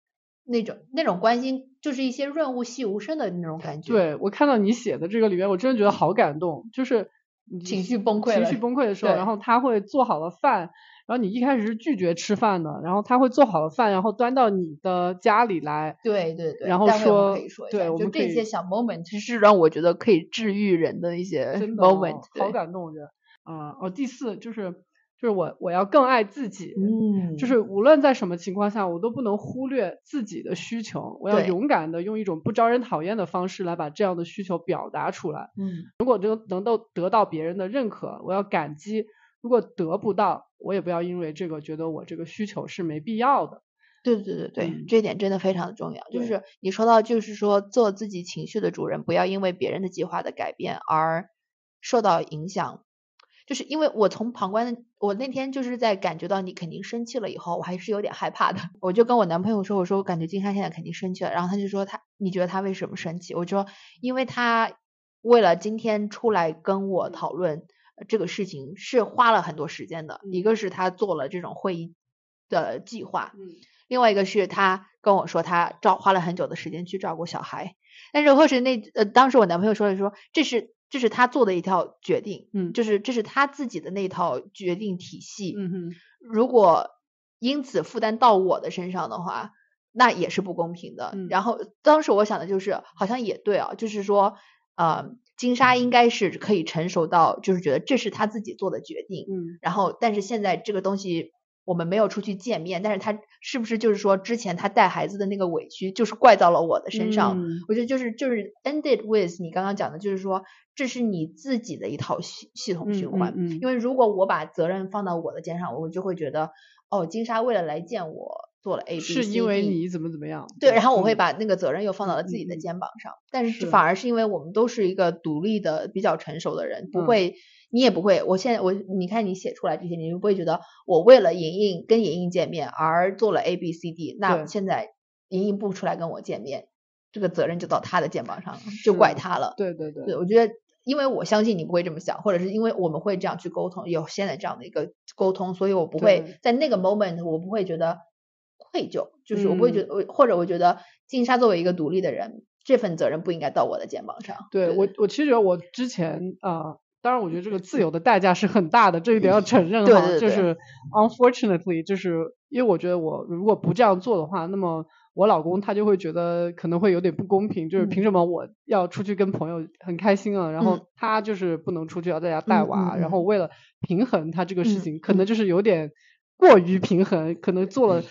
那种那种关心就是一些润物细无声的那种感觉。，对我看到你写的这个里面，我真的觉得好感动，就是你情绪崩溃情绪崩溃的时候，然后他会做好了饭，然后你一开始是拒绝吃饭的，然后他会做好了饭，然后端到你的家里来，对对对。然后说对就这些小 moment 其实让我觉得可以治愈人的一些 moment 对。好感动，我觉得。啊、哦，第四就是就是我我要更爱自己，嗯，就是无论在什么情况下，我都不能忽略自己的需求，我要勇敢的用一种不招人讨厌的方式来把这样的需求表达出来。嗯如果这个能够得到别人的认可，我要感激；如果得不到，我也不要因为这个觉得我这个需求是没必要的。对对对对，嗯这一点真的非常的重要。就是你说到，就是说做自己情绪的主人，不要因为别人的计划的改变而受到影响。就是因为我从旁观的，我那天就是在感觉到你肯定生气了以后，我还是有点害怕的。<laughs> 我就跟我男朋友说，我说我感觉金山现在肯定生气了，然后他就说他，你觉得他为什么生气？我说因为他为了今天出来跟我讨论呃这个事情是花了很多时间的，一个是他做了这种会议的计划，嗯另外一个是他跟我说他照花了很久的时间去照顾小孩，但是或是那呃当时我男朋友说的说这是这是他做的一套决定，嗯就是这是他自己的那套决定体系，嗯哼如果因此负担到我的身上的话，那也是不公平的。嗯然后当时我想的就是，好像也对啊，就是说，呃，金莎应该是可以成熟到，就是觉得这是他自己做的决定。嗯然后，但是现在这个东西我们没有出去见面，但是他是不是就是说之前他带孩子的那个委屈，就是怪到了我的身上？嗯我觉得就是就是 ended with 你刚刚讲的，就是说这是你自己的一套系系统循环。嗯嗯嗯因为如果我把责任放到我的肩上，我就会觉得哦，金莎为了来见我做了 A B C 是因为你怎么怎么样？对，然后我会嗯把那个责任又放到了自己的肩膀上，但是是反而是因为我们都是一个独立的、比较成熟的人，不嗯会，你也不会。我现在我你看你写出来这些，你就不会觉得我为了莹莹跟莹莹见面而做了 A B C D，那现在莹莹不出来跟我见面，这个责任就到她的肩膀上了，就怪她了。对对对对，我觉得，因为我相信你不会这么想，或者是因为我们会这样去沟通，有现在这样的一个沟通，所以我不会在那个 moment 我不会觉得愧疚，就是我不会觉我或者我觉得金莎作为一个独立的人，这份责任不应该到我的肩膀上。对我我其实我之前啊、呃当然我觉得这个自由的代价是很大的，这一点要承认哈。对对对。就是 unfortunately，就是因为我觉得我如果不这样做的话，那么我老公他就会觉得可能会有点不公平，就是凭什么我要出去跟朋友很开心啊，然后他就是不能出去要在家带娃，然后为了平衡他这个事情，可能就是有点过于平衡，可能做了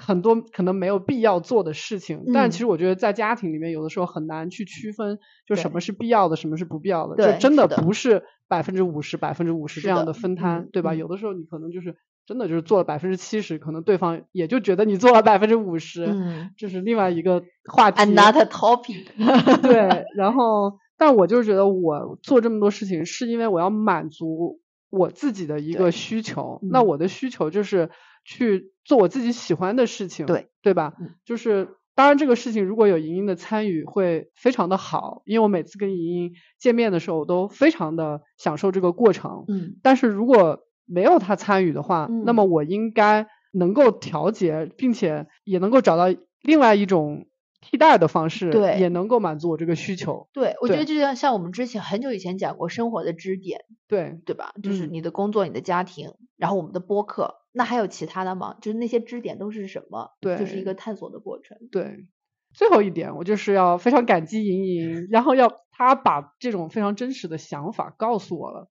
很多可能没有必要做的事情。但其实我觉得在家庭里面有的时候很难去区分，就什么是必要的，什么是不必要的，就真的不是百分之五十百分之五十这样的分摊，对吧？有的时候你可能就是。真的就是做了百分之七十，可能对方也就觉得你做了百分之五十，嗯，这是另外一个话题。Another topic。对，然后，但我就是觉得我做这么多事情，是因为我要满足我自己的一个需求。那我的需求就是去做我自己喜欢的事情，对，对吧？就是当然这个事情如果有莹莹的参与，会非常的好，因为我每次跟莹莹见面的时候，我都非常的享受这个过程。嗯，但是如果没有她参与的话，那么我应该能够调节，并且也能够找到另外一种替代的方式，对，也能够满足我这个需求。对，我觉得就像像我们之前很久以前讲过生活的支点，对对吧？就是你的工作、你的家庭，然后我们的播客，那还有其他的吗？就是那些支点都是什么？对，就是一个探索的过程。对，最后一点，我就是要非常感激莹莹，然后要她把这种非常真实的想法告诉我了。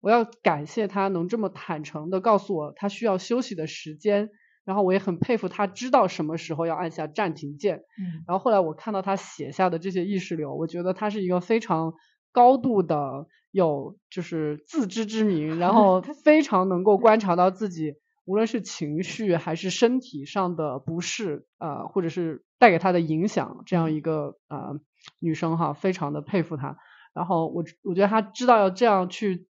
我要感谢她能这么坦诚的告诉我她需要休息的时间，然后我也很佩服她知道什么时候要按下暂停键。嗯，然后后来我看到她写下的这些意识流，我觉得她是一个非常高度的有就是自知之明，然后 <laughs> 非常能够观察到自己无论是情绪还是身体上的不适，呃，或者是带给他的影响，这样一个呃女生哈，非常的佩服她。然后我我觉得她知道要这样去。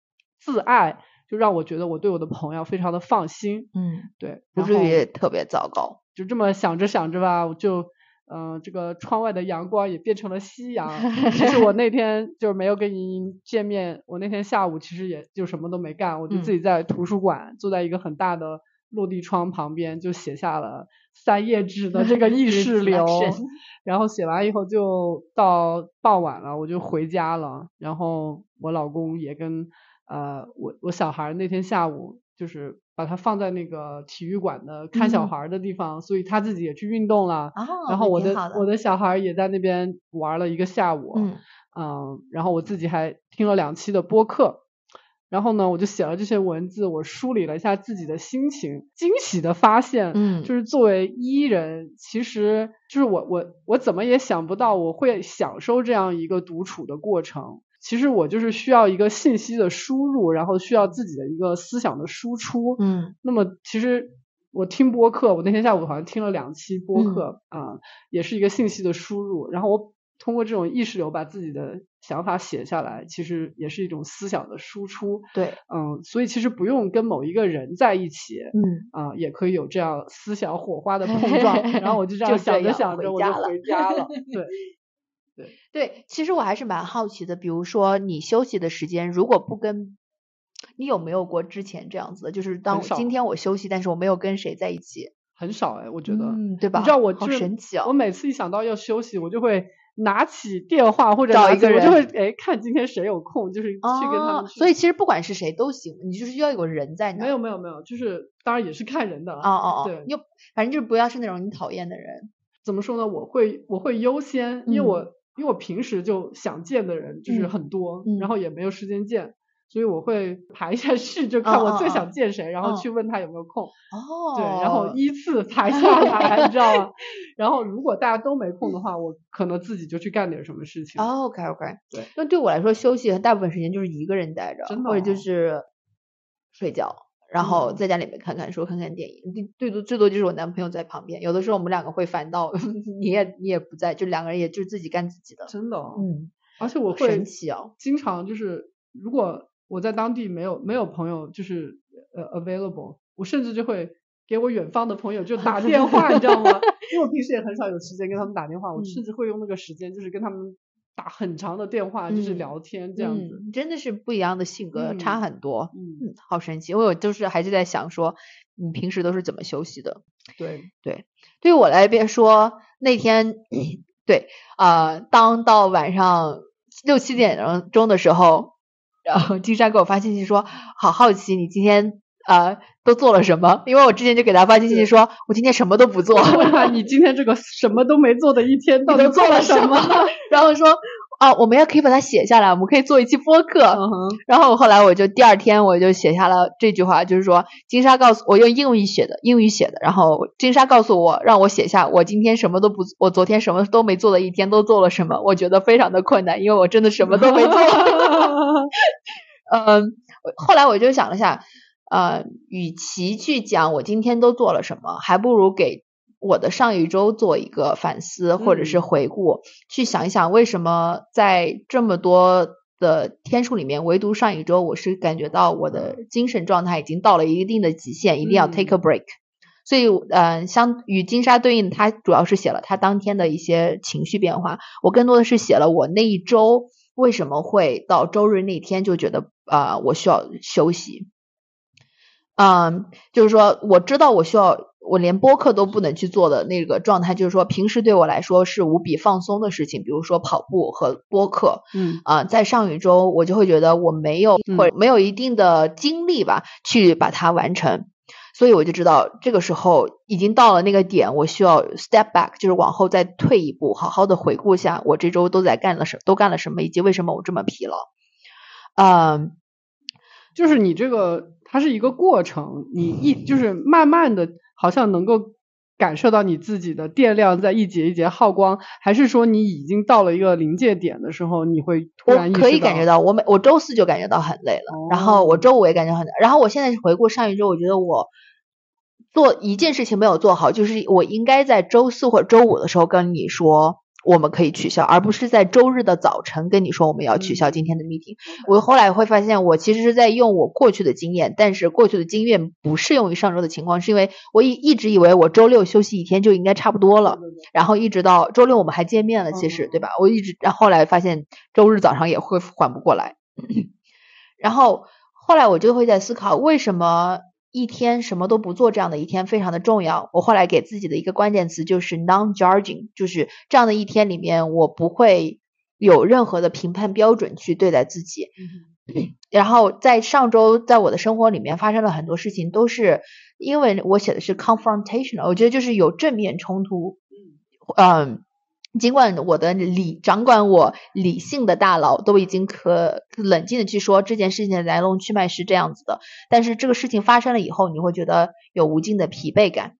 自爱就让我觉得我对我的朋友非常的放心，嗯，对，不至于特别糟糕。就这么想着想着吧，我就嗯，这个窗外的阳光也变成了夕阳。<laughs> 其实我那天就是没有跟莹莹见面，我那天下午其实也就什么都没干，我就自己在图书馆坐在一个很大的落地窗旁边，就写下了三页纸的这个 <laughs> 意识流。<laughs> 然后写完以后就到傍晚了，我就回家了。然后我老公也跟。呃，我我小孩那天下午就是把它放在那个体育馆的看小孩的地方，所以他自己也去运动了。然后我的我的小孩也在那边玩了一个下午。嗯。嗯，然后我自己还听了两期的播客。然后呢，我就写了这些文字，我梳理了一下自己的心情，惊喜的发现，嗯，就是作为伊人，其实就是我我我怎么也想不到我会享受这样一个独处的过程。其实我就是需要一个信息的输入，然后需要自己的一个思想的输出。嗯，那么其实我听播客，我那天下午好像听了两期播客啊，也是一个信息的输入。然后我通过这种意识流把自己的想法写下来，其实也是一种思想的输出。对，嗯，所以其实不用跟某一个人在一起，嗯，啊，也可以有这样思想火花的 <laughs> 碰撞。然后我就这样想着想着，我就回家了。<laughs> 对。对，其实我还是蛮好奇的。比如说，你休息的时间，如果不跟，你有没有过之前这样子的？就是当今天我休息，但是我没有跟谁在一起。很少哎，我觉得，嗯，对吧？你知道我好神奇哦！我每次一想到要休息，我就会拿起电话或者找一个人，我就会哎看今天谁有空，就是去跟他们。所以其实不管是谁都行，你就是要有个人在那。没有没有没有，就是当然也是看人的。哦哦哦，对，又反正就是不要是那种你讨厌的人。怎么说呢？我会我会优先，因为我。因为我平时就想见的人就是很多，然后也没有时间见，所以我会排一下序，就看我最想见谁，然后去问他有没有空。哦。对，然后依次排下来，你知道吗？<laughs> 然后如果大家都没空的话，我可能自己就去干点什么事情。OK OK。对。那对我来说，休息大部分时间就是一个人待着，或者就是睡觉。然后在家里面看看书，看看电影，最多最多就是我男朋友在旁边。有的时候我们两个会烦到 <laughs> 你也你也不在，就两个人也就自己干自己的。真的，嗯，而且我会神奇哦，经常就是如果我在当地没有没有朋友就是呃 available，我甚至就会给我远方的朋友就 <laughs> 打电话，你知道吗？<laughs> 因为我平时也很少有时间跟他们打电话，我甚至会用那个时间就是跟他们。打很长的电话就是聊天这样子，真的是不一样的性格，差很多。嗯，好神奇。我有就是还是在想说，你平时都是怎么休息的？对对，对于我来说，那天对啊，当到晚上六七点钟的时候，然后金山给我发信息说，好好奇你今天呃都做了什么，因为我之前就给他发信息说，我今天什么都不做。<laughs> <laughs> 你今天这个什么都没做的一天到底做了什么？<laughs> 然后说。啊，我们要可以把它写下来，我们可以做一期播客。然后后来我就第二天我就写下了这句话，就是说金莎告诉我用英语写的，英语写的。然后金莎告诉我，让我写下我今天什么都不，我昨天什么都没做的一天都做了什么。我觉得非常的困难，因为我真的什么都没做。嗯，后来我就想了下，呃，与其去讲我今天都做了什么，还不如给。我的上一周做一个反思或者是回顾，去想一想为什么在这么多的天数里面，唯独上一周我是感觉到我的精神状态已经到了一定的极限，一定要 take a break。所以，嗯，相与金沙对应，他主要是写了他当天的一些情绪变化，我更多的是写了我那一周为什么会到周日那天就觉得啊，我需要休息。嗯，就是说我知道我需要。我连播客都不能去做的那个状态，就是说平时对我来说是无比放松的事情，比如说跑步和播客。嗯啊，在上一周我就会觉得我没有或者没有一定的精力吧，去把它完成，所以我就知道这个时候已经到了那个点，我需要 step back，就是往后再退一步，好好的回顾一下我这周都在干了什都干了什么，以及为什么我这么疲劳。嗯，就是你这个它是一个过程，你一就是慢慢的。好像能够感受到你自己的电量在一节一节耗光，还是说你已经到了一个临界点的时候，你会突然我可以感觉到，我每我周四就感觉到很累了，然后我周五也感觉很累，然后我现在回顾上一周，我觉得我做一件事情没有做好，就是我应该在周四或者周五的时候跟你说。我们可以取消，而不是在周日的早晨跟你说我们要取消今天的 meeting。我后来会发现，我其实是在用我过去的经验，但是过去的经验不适用于上周的情况，是因为我一一直以为我周六休息一天就应该差不多了，然后一直到周六我们还见面了，其实对吧？我一直然后来发现周日早上也会缓不过来，<coughs> 然后后来我就会在思考为什么。一天什么都不做，这样的一天非常的重要。我后来给自己的一个关键词就是 non-judging，就是这样的一天里面，我不会有任何的评判标准去对待自己。<clears throat> 然后在上周，在我的生活里面发生了很多事情，都是因为我写的是 confrontational，我觉得就是有正面冲突。嗯。尽管我的理掌管我理性的大佬都已经可冷静的去说这件事情的来龙去脉是这样子的，但是这个事情发生了以后，你会觉得有无尽的疲惫感。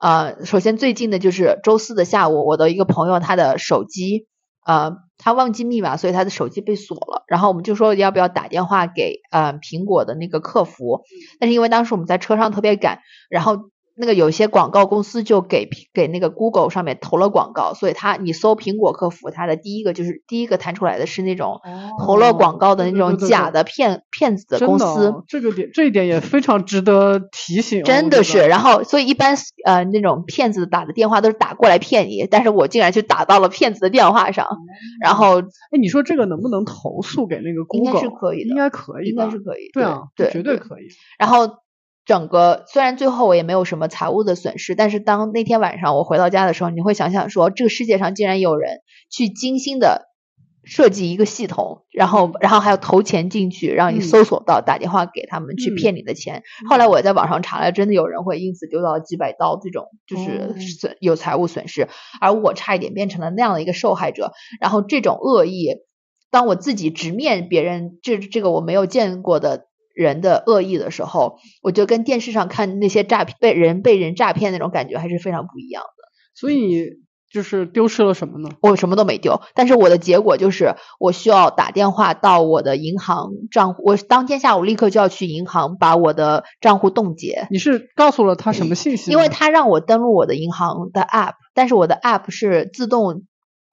呃，首先最近的就是周四的下午，我的一个朋友他的手机，呃，他忘记密码，所以他的手机被锁了。然后我们就说要不要打电话给呃苹果的那个客服，但是因为当时我们在车上特别赶，然后。那个有些广告公司就给给那个 Google 上面投了广告，所以他你搜苹果客服，他的第一个就是第一个弹出来的是那种投了广告的那种假的骗骗子的公司。这个点这一点也非常值得提醒。真的是，然后所以一般呃那种骗子打的电话都是打过来骗你，但是我竟然就打到了骗子的电话上，<laughs> 然后哎你说这个能不能投诉给那个 Google？应该是可以的，应该可以，应该是可以。对啊，对，绝对可以。然后。整个虽然最后我也没有什么财务的损失，但是当那天晚上我回到家的时候，你会想想说，这个世界上竟然有人去精心的设计一个系统，然后然后还要投钱进去，让你搜索到，打电话给他们去骗你的钱。后来我在网上查了，真的有人会因此丢到几百刀这种，就是损有财务损失，而我差一点变成了那样的一个受害者。然后这种恶意，当我自己直面别人这这个我没有见过的。人的恶意的时候，我就跟电视上看那些诈骗被人被人诈骗那种感觉还是非常不一样的。所以就是丢失了什么呢？我什么都没丢，但是我的结果就是我需要打电话到我的银行账户，我当天下午立刻就要去银行把我的账户冻结。你是告诉了他什么信息？因为他让我登录我的银行的 app，但是我的 app 是自动。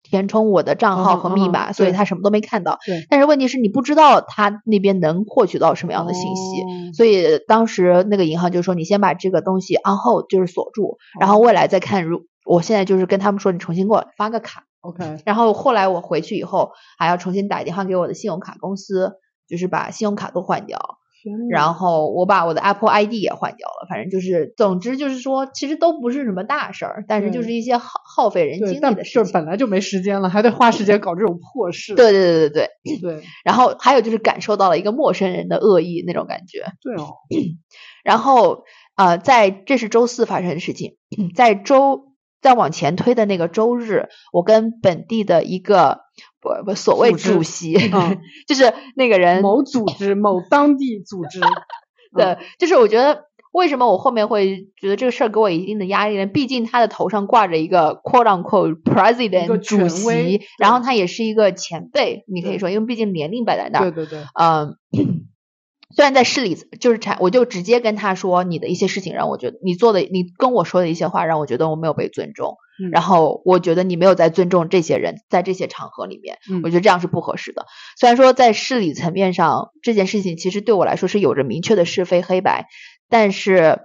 填充我的账号和密码，所以他什么都没看到。对，但是问题是你不知道他那边能获取到什么样的信息，所以当时那个银行就说你先把这个东西 on hold，就是锁住，然后未来再看。如我现在就是跟他们说，你重新给我发个卡，OK。然后后来我回去以后还要重新打电话给我的信用卡公司，就是把信用卡都换掉。然后我把我的 Apple ID 也换掉了，反正就是，总之就是说，其实都不是什么大事儿，但是就是一些耗耗费人精，力的事情。就是本来就没时间了，还得花时间搞这种破事。对对对对对，对然后还有就是感受到了一个陌生人的恶意那种感觉。对哦，<clears throat> 然后呃，在这是周四发生的事情，在周再往前推的那个周日，我跟本地的一个不不所谓主席，嗯就是那个人某组织、某当地组织，<laughs> 对，就是我觉得为什么我后面会觉得这个事儿给我一定的压力呢？毕竟他的头上挂着一个 “quote unquote” president 主席，然后他也是一个前辈，你可以说，因为毕竟年龄摆在那儿，对对对，嗯。虽然在市里就是产，我就直接跟他说你的一些事情让我觉得你做的，你跟我说的一些话让我觉得我没有被尊重，嗯。然后我觉得你没有在尊重这些人，在这些场合里面，嗯。我觉得这样是不合适的。虽然说在市里层面上这件事情其实对我来说是有着明确的是非黑白，但是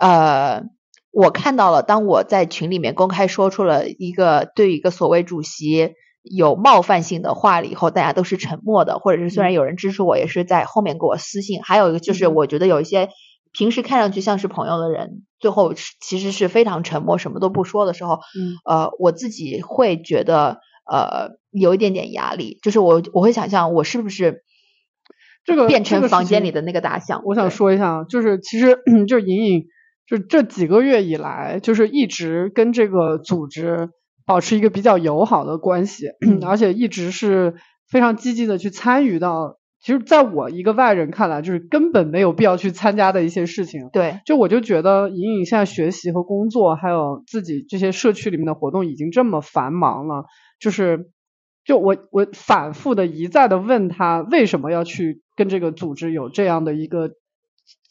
呃，我看到了，当我在群里面公开说出了一个对一个所谓主席有冒犯性的话了以后，大家都是沉默的，或者是虽然有人支持我，也是在后面给我私信。还有一个就是，嗯我觉得有一些平时看上去像是朋友的人，最后其实是非常沉默，什么都不说的时候，嗯呃，我自己会觉得呃有一点点压力，就是我我会想象我是不是这个变成房间里的那个大象。我想说一下，就是其实就是莹莹，就这几个月以来，就是一直跟这个组织保持一个比较友好的关系，嗯而且一直是非常积极的去参与到，其实在我一个外人看来，就是根本没有必要去参加的一些事情。对，就我就觉得莹莹现在学习和工作，还有自己这些社区里面的活动已经这么繁忙了，就是就我我反复的一再的问他为什么要去跟这个组织有这样的一个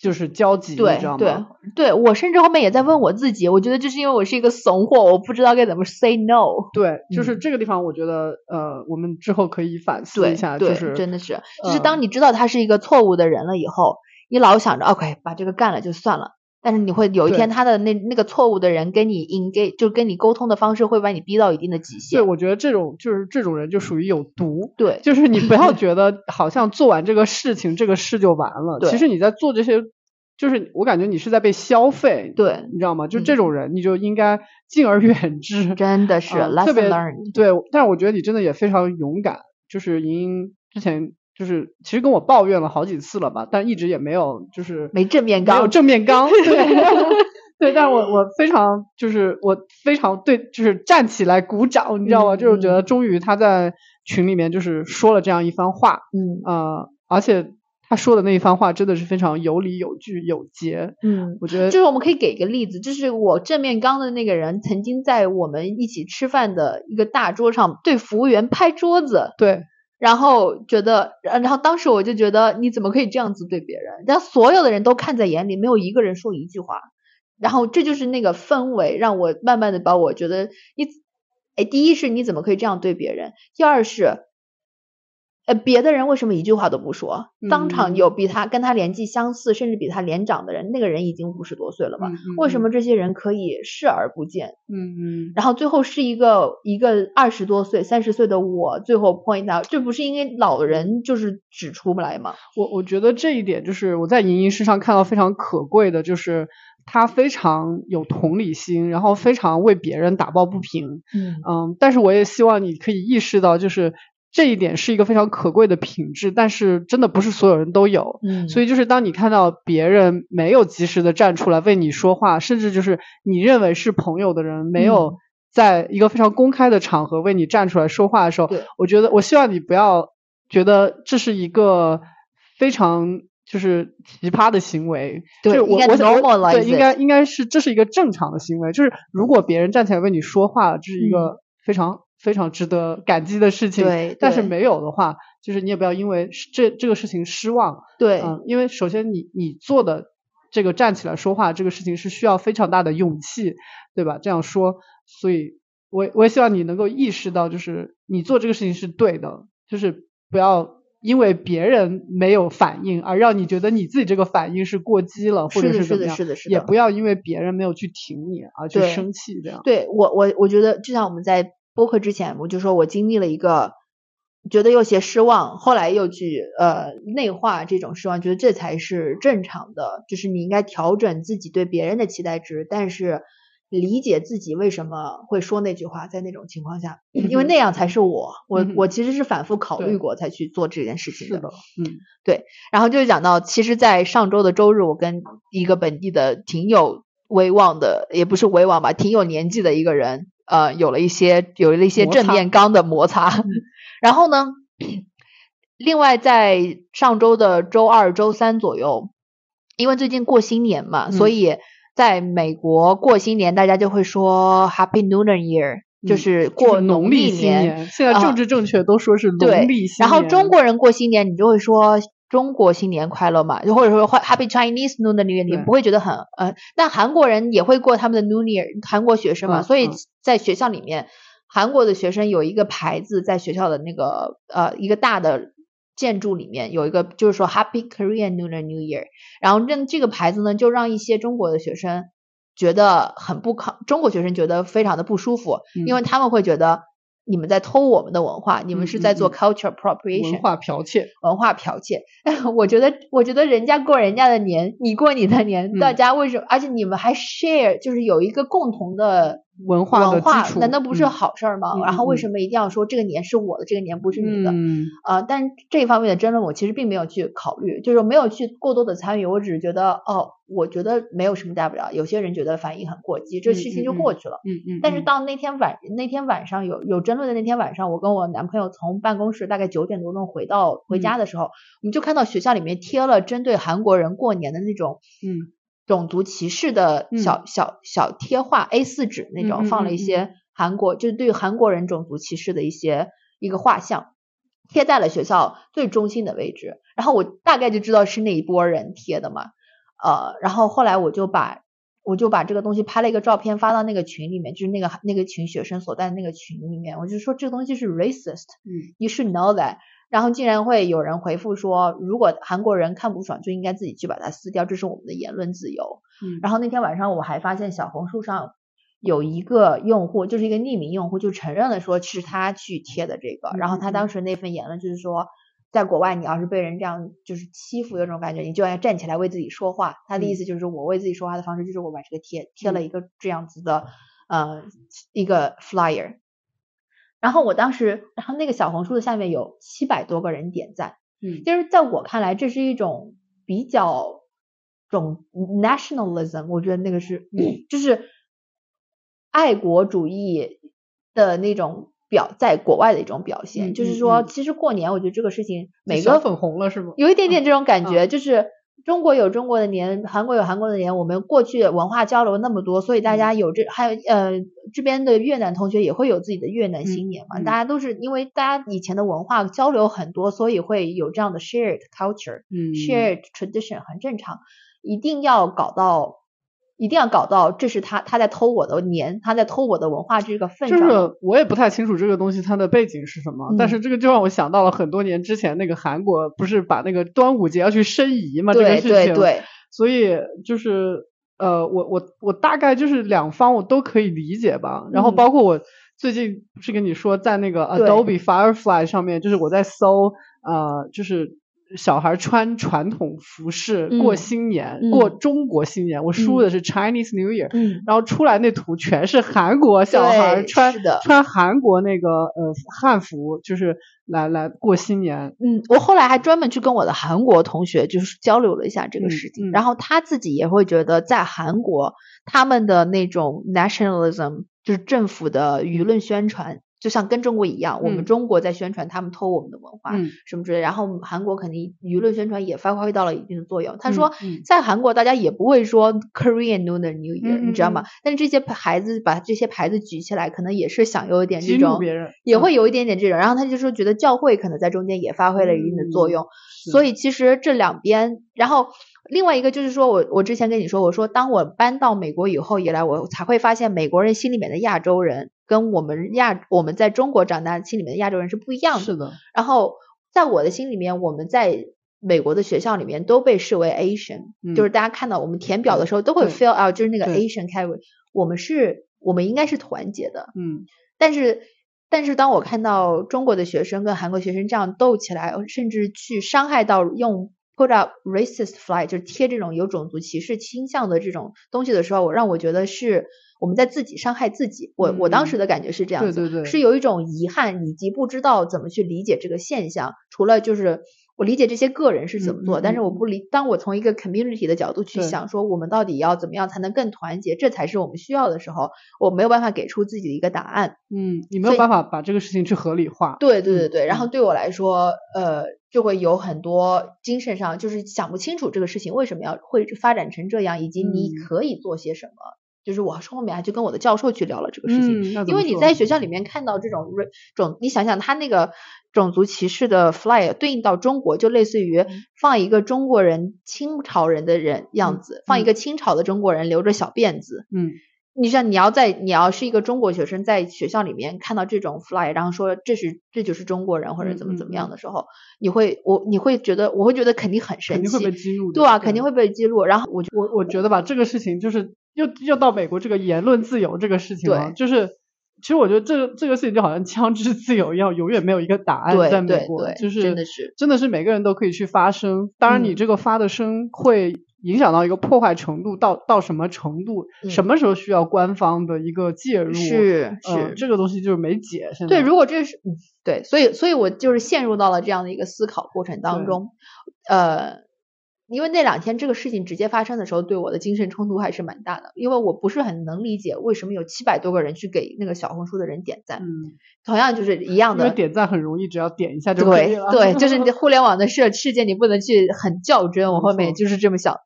就是交集，对你知道对吗？对，我甚至后面也在问我自己，我觉得就是因为我是一个怂货，我不知道该怎么 say no。对，就是嗯这个地方，我觉得呃，我们之后可以反思一下，就是真的是，就是呃当你知道他是一个错误的人了以后，你老想着 OK 把这个干了就算了，但是你会有一天他的那那个错误的人跟你 engage 就跟你沟通的方式会把你逼到一定的极限对，我觉得这种就是这种人就属于有毒，对就是你不要 <laughs> 觉得好像做完这个事情，这个事就完了。对其实你在做这些，就是我感觉你是在被消费，对，你知道吗？就嗯这种人，你就应该敬而远之。<laughs> 真的是特别。对，但是我觉得你真的也非常勇敢。就是莹莹之前就是其实跟我抱怨了好几次了吧，但一直也没有就是没正面刚没有正面刚，对 <laughs> 对，但是我我非常就是我非常对，就是站起来鼓掌，你知道吗？嗯就是觉得终于他在群里面就是说了这样一番话，嗯呃，而且他说的那一番话真的是非常有理有据有节，嗯，我觉得就是我们可以给个例子，就是我正面刚的那个人曾经在我们一起吃饭的一个大桌上对服务员拍桌子，对然后觉得，然然后当时我就觉得你怎么可以这样子对别人？然后所有的人都看在眼里，没有一个人说一句话。然后这就是那个氛围，让我慢慢的把我觉得你，哎，第一是你怎么可以这样对别人？第二是，呃，别的人为什么一句话都不说？当场嗯有比他跟他年纪相似，甚至比他年长的人，那个人已经五十多岁了嘛？嗯嗯为什么这些人可以视而不见？嗯嗯然后最后是一个一个二十多岁、三十岁的我，最后 point out，这不是因为老人就是指出不来吗？我我觉得这一点就是我在莹莹身上看到非常可贵的，就是她非常有同理心，然后非常为别人打抱不平。嗯嗯，但是我也希望你可以意识到，就是这一点是一个非常可贵的品质，但是真的不是所有人都有。嗯所以就是当你看到别人没有及时的站出来为你说话，甚至就是你认为是朋友的人没有嗯在一个非常公开的场合为你站出来说话的时候对，我觉得我希望你不要觉得这是一个非常就是奇葩的行为。对就是我我想我对，应该应该是这是一个正常的行为。就是如果别人站起来为你说话，这是一嗯个非常、非常值得感激的事情。但是没有的话，就是你也不要因为这这个事情失望。对嗯，因为首先你你做的这个站起来说话这个事情是需要非常大的勇气，对吧？这样说，所以我我也希望你能够意识到，就是你做这个事情是对的，就是不要因为别人没有反应而让你觉得你自己这个反应是过激了，或者是怎么样，是的是的是的也不要因为别人没有去挺你而去生气，这样。对我我我觉得，就像我们在播客之前，我就说我经历了一个觉得有些失望，后来又去呃内化这种失望，觉得这才是正常的，就是你应该调整自己对别人的期待值，但是理解自己为什么会说那句话，在那种情况下，因为那样才是我，我我其实是反复考虑过才去做这件事情的，嗯，对，然后就讲到，其实，在上周的周日，我跟一个本地的挺有威望的，也不是威望吧，挺有年纪的一个人，呃，有了一些有了一些正面刚的摩擦。<laughs> 然后呢？另外，在上周的周二、周三左右，因为最近过新年嘛，所以在美国过新年，大家就会说 Happy Lunar Year，就是过农历年。现在政治正确都说是农历新年。然后中国人过新年，你就会说中国新年快乐嘛，就或者说 Happy Chinese New Year，你不会觉得很呃。但韩国人也会过他们的 New Year，韩国学生嘛，所以在学校里面。韩国的学生有一个牌子在学校的那个呃一个大的建筑里面有一个就是说 Happy Korean Lunar New Year，然后这这个牌子呢就让一些中国的学生觉得很不康，中国学生觉得非常的不舒服，因为他们会觉得你们在偷我们的文化，你们是在做 culture appropriation 文化剽窃，文化剽窃。<laughs> 我觉得我觉得人家过人家的年，你过你的年，大家为什么？而且你们还 share 就是有一个共同的。文化文化难道不是好事儿吗？然后为什么一定要说这个年是我的，这个年不是你的？嗯呃，但这一方面的争论我其实并没有去考虑，就是没有去过多的参与。我只是觉得，哦，我觉得没有什么大不了。有些人觉得反应很过激，这事情就过去了。嗯嗯。但是到那天晚那天晚上有有争论的那天晚上，我跟我男朋友从办公室大概九点多钟回到回家的时候，我们就看到学校里面贴了针对韩国人过年的那种嗯。种族歧视的小小小贴画 A 四纸那种，放了一些韩国就是对韩国人种族歧视的一些一个画像，贴在了学校最中心的位置。然后我大概就知道是那一波人贴的嘛，呃，然后后来我就把我就把这个东西拍了一个照片发到那个群里面，就是那个那个群学生所在的那个群里面，我就说这个东西是 racist，嗯，you should know that。然后竟然会有人回复说，如果韩国人看不爽，就应该自己去把它撕掉，这是我们的言论自由。嗯，然后那天晚上我还发现小红书上有一个用户，就是一个匿名用户，就承认了说是他去贴的这个。然后他当时那份言论就是说，在国外你要是被人这样就是欺负的这种感觉，你就要站起来为自己说话。他的意思就是我为自己说话的方式就是我把这个贴贴了一个这样子的呃一个 flyer。然后我当时，然后那个小红书的下面有七百多个人点赞，嗯，就是在我看来，这是一种比较种 nationalism，我觉得那个是，<clears throat> 就是爱国主义的那种表，在国外的一种表现，就是说，其实过年，我觉得这个事情每个粉红了是吗？有一点点这种感觉，就是。中国有中国的年，韩国有韩国的年。我们过去文化交流那么多，所以大家有这还有呃这边的越南同学也会有自己的越南新年嘛。大家都是因为大家以前的文化交流很多，所以会有这样的 shared culture，shared tradition 很正常。一定要搞到。一定要搞到，这是他他在偷我的年，他在偷我的文化这个份上。就是我也不太清楚这个东西它的背景是什么，但是这个就让我想到了很多年之前那个韩国不是把那个端午节要去申遗嘛这个事情。对对对。所以就是呃，我我我大概就是两方我都可以理解吧。然后包括我最近不是跟你说在那个 Adobe Firefly 上面，就是我在搜呃，就是。小孩穿传统服饰过新年，过中国新年。我输的是 Chinese New Year，然后出来那图全是韩国小孩穿穿韩国那个呃汉服，就是来来过新年。嗯，我后来还专门去跟我的韩国同学就是交流了一下这个事情，然后他自己也会觉得在韩国他们的那种 nationalism 就是政府的舆论宣传。就像跟中国一样，我们中国在宣传他们偷我们的文化什么之类，然后韩国肯定舆论宣传也发挥到了一定的作用。他说，在韩国大家也不会说 Korean Lunar New Year，你知道吗？但是这些牌子把这些牌子举起来，可能也是想有一点这种，也会有一点点这种。然后他就说，觉得教会可能在中间也发挥了一定的作用。所以其实这两边，然后。另外一个就是说，我我之前跟你说，我说当我搬到美国以后以来，我才会发现美国人心里面的亚洲人跟我们亚我们在中国长大心里面的亚洲人是不一样的。是的。然后在我的心里面，我们在美国的学校里面都被视为 Asian，就是大家看到我们填表的时候都会 fill out 就是那个 Asian category，我们是，我们应该是团结的。嗯。但是。但是当我看到中国的学生跟韩国学生这样斗起来，甚至去伤害到用 put up racist flag，就是贴这种有种族歧视倾向的这种东西的时候，我让我觉得是我们在自己伤害自己。我我当时的感觉是这样子，对对对，是有一种遗憾以及不知道怎么去理解这个现象。除了就是。我理解这些个人是怎么做，但是我不理。当我从一个 community 的角度去想，说我们到底要怎么样才能更团结，这才是我们需要的时候，我没有办法给出自己的一个答案。嗯，你没有办法把这个事情去合理化。对对对对，然后对我来说，呃，就会有很多精神上就是想不清楚这个事情为什么要会发展成这样，以及你可以做些什么。就是我后面还去跟我的教授去聊了这个事情，因为你在学校里面看到这种种，你想想他那个种族歧视的 fly 对应到中国，就类似于放一个中国人清朝人的人样子，放一个清朝的中国人留着小辫子，嗯，你像你要在你要是一个中国学生在学校里面看到这种 fly，然后说这是这就是中国人或者怎么怎么样的时候，你会我你会觉得我会觉得肯定很生气，肯定会被激怒，对啊，肯定会被激怒。然后我我我觉得吧，这个事情就是。又又到美国这个言论自由这个事情了，就是其实我觉得这这个事情就好像枪支自由一样，永远没有一个答案在美国，就是真的是真的是每个人都可以去发声，当然你这个发的声会影响到一个破坏程度到到什么程度，什么时候需要官方的一个介入，是是这个东西就是没解。现在对，如果这是对，所以所以我就是陷入到了这样的一个思考过程当中，呃。因为那两天这个事情直接发生的时候，对我的精神冲突还是蛮大的。因为我不是很能理解为什么有七百多个人去给那个小红书的人点赞。嗯，同样就是一样的。因为点赞很容易，只要点一下就可以了。对对，就是 <laughs> 互联网的事事件，你不能去很较真。我后面就是这么想的。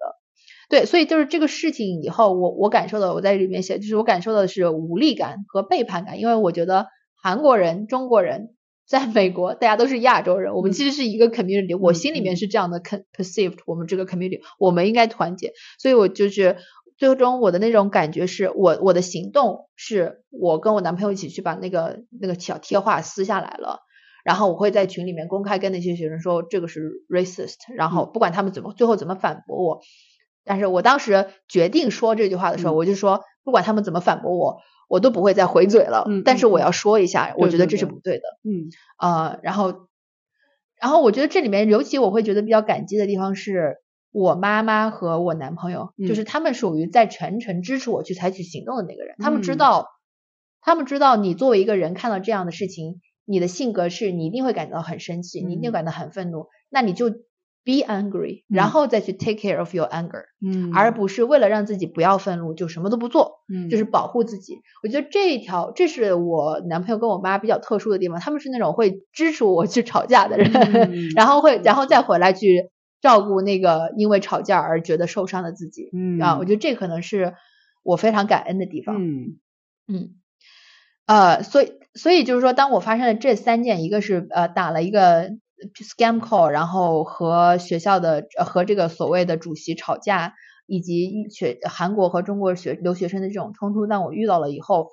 对，所以就是这个事情以后，我我感受到我在里面写，就是我感受到的是无力感和背叛感，因为我觉得韩国人、中国人。在美国，大家都是亚洲人，我们其实是一个 community，我心里面。是这样的 perceived，我们这个 community，我们应该团结，所以我就是最终我的那种感觉是我我的行动是我跟我男朋友一起去把那个那个小贴画撕下来了，然后我会在群里面公开跟那些学生说这个是 racist，然后不管他们怎么最后怎么反驳我，但是我当时决定说这句话的时候，我就说不管他们怎么反驳我。我都不会再回嘴了，但是我要说一下，我觉得这是不对的。嗯，呃，然后，然后我觉得这里面尤其我会觉得比较感激的地方是我妈妈和我男朋友，就是他们属于在全程支持我去采取行动的那个人。他们知道，他们知道你作为一个人看到这样的事情，你的性格是你一定会感到很生气，你一定感到很愤怒，那你就。Be angry，然后再去 take care of your anger，嗯，而不是为了让自己不要愤怒就什么都不做，嗯，就是保护自己。我觉得这一条，这是我男朋友跟我妈比较特殊的地方，他们是那种会支持我去吵架的人，<laughs> 然后会然后再回来去照顾那个因为吵架而觉得受伤的自己，嗯。啊，我觉得这可能是我非常感恩的地方，嗯。嗯，呃，所以所以就是说，当我发生了这三件，一个是呃打了一个。Scam call，然后和学校的和这个所谓的主席吵架，以及学韩国和中国学留学生的这种冲突，但我遇到了以后，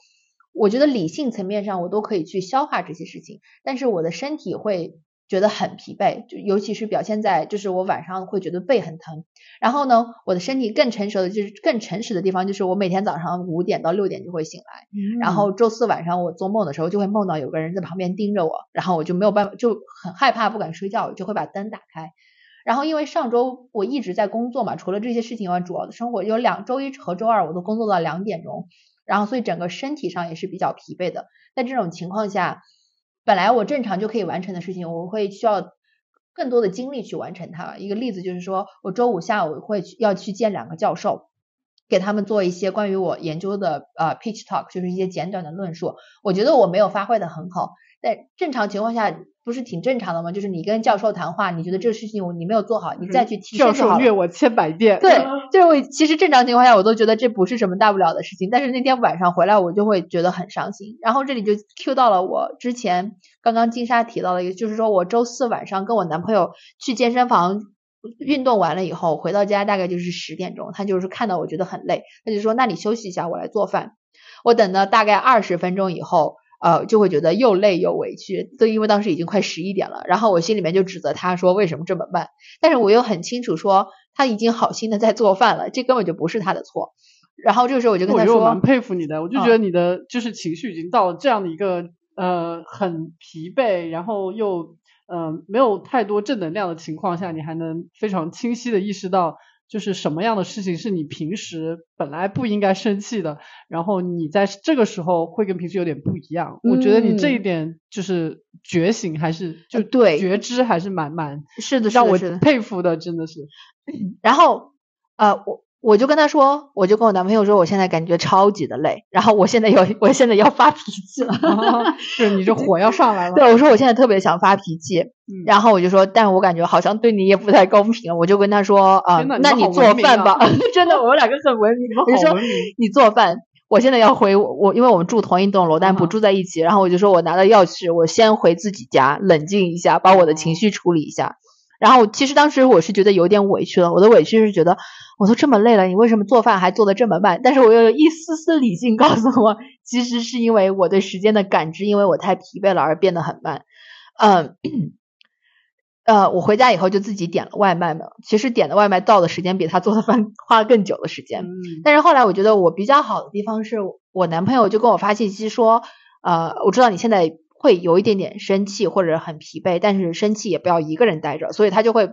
我觉得理性层面上我都可以去消化这些事情，但是我的身体会。觉得很疲惫，就尤其是表现在，就是我晚上会觉得背很疼。然后呢，我的身体更成熟的就是更诚实的地方，就是我每天早上五点到六点就会醒来。然后周四晚上我做梦的时候，就会梦到有个人在旁边盯着我，然后我就没有办法，就很害怕，不敢睡觉，就会把灯打开。然后因为上周我一直在工作嘛，除了这些事情以外，主要的生活有两周一和周二我都工作到两点钟，然后所以整个身体上也是比较疲惫的。在这种情况下。本来我正常就可以完成的事情，我会需要更多的精力去完成它。一个例子就是说，我周五下午会去要去见两个教授，给他们做一些关于我研究的呃 pitch talk，就是一些简短的论述。我觉得我没有发挥的很好，在正常情况下。不是挺正常的吗？就是你跟教授谈话，你觉得这个事情你没有做好，你再去提教授虐我千百遍。对，就是我其实正常情况下我都觉得这不是什么大不了的事情，但是那天晚上回来我就会觉得很伤心。然后这里就 Q 到了我之前刚刚金莎提到的一个，就是说我周四晚上跟我男朋友去健身房运动完了以后，回到家大概就是十点钟，他就是看到我觉得很累，他就说那你休息一下，我来做饭。我等了大概二十分钟以后。呃，就会觉得又累又委屈，都因为当时已经快十一点了，然后我心里面就指责他说为什么这么慢，但是我又很清楚说他已经好心的在做饭了，这根本就不是他的错。然后这个时候我就跟他说，我蛮佩服你的，我就觉得你的就是情绪已经到了这样的一个呃很疲惫，然后又嗯没有太多正能量的情况下，你还能非常清晰的意识到。就是什么样的事情是你平时本来不应该生气的，然后你在这个时候会跟平时有点不一样。我觉得你这一点就是觉醒还是就对觉知还是蛮蛮是的，让我佩服的，真的是。然后呃我。我就跟他说，我就跟我男朋友说，我现在感觉超级的累，然后我现在要，我现在要发脾气了，<laughs> 是你这火要上来了。对，我说我现在特别想发脾气，然后我就说，但我感觉好像对你也不太公平，我就跟他说，啊，那你做饭吧，<laughs> 真的，我们两个很文明。我说你做饭，我现在要回我，因为我们住同一栋楼，但不住在一起，然后我就说我拿了钥匙，我先回自己家冷静一下，把我的情绪处理一下。然后其实当时我是觉得有点委屈了，我的委屈是觉得我都这么累了，你为什么做饭还做的这么慢？但是我又有一丝丝理性告诉我，其实是因为我对时间的感知，因为我太疲惫了而变得很慢。嗯，呃，我回家以后就自己点了外卖嘛，其实点的外卖到的时间比他做的饭 <laughs> 花了更久的时间。嗯，但是后来我觉得我比较好的地方是我男朋友就跟我发信息说，呃，我知道你现在。会有一点点生气或者很疲惫，但是生气也不要一个人待着，所以他就会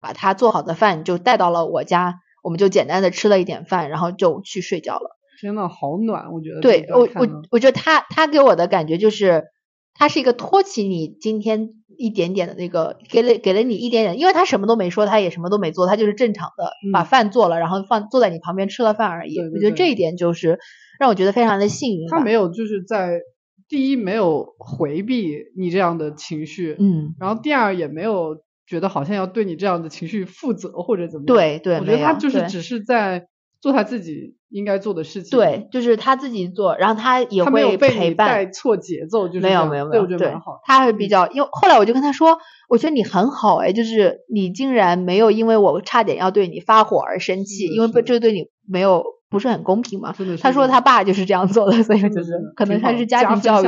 把他做好的饭就带到了我家，我们就简单的吃了一点饭，然后就去睡觉了。天呐，好暖，我觉得。对我我我觉得他他给我的感觉就是，他是一个托起你今天一点点的那个，给了给了你一点点，因为他什么都没说，他也什么都没做，他就是正常的把饭做了，然后放坐在你旁边吃了饭而已。我觉得这一点就是让我觉得非常的幸运。他没有就是在。第一，没有回避你这样的情绪，嗯，然后第二，也没有觉得好像要对你这样的情绪负责或者怎么样。对对，我觉得他就是只是在做他自己应该做的事情。对，就是他自己做，然后他也会陪伴。带错节奏，就是没有没有没有，我觉得蛮好。他是比较，因为后来我就跟他说，我觉得你很好哎，就是你竟然没有因为我差点要对你发火而生气，因为不这对你没有。不是很公平嘛？他说他爸就是这样做的，所以就是可能他是家庭教育。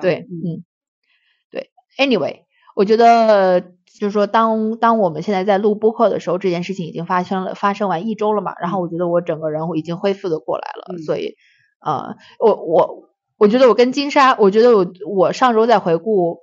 对，嗯，对。Anyway，我觉得就是说，当当我们现在在录播客的时候，这件事情已经发生了，发生完一周了嘛。然后我觉得我整个人已经恢复的过来了，所以呃，我我我觉得我跟金沙，我觉得我我上周在回顾。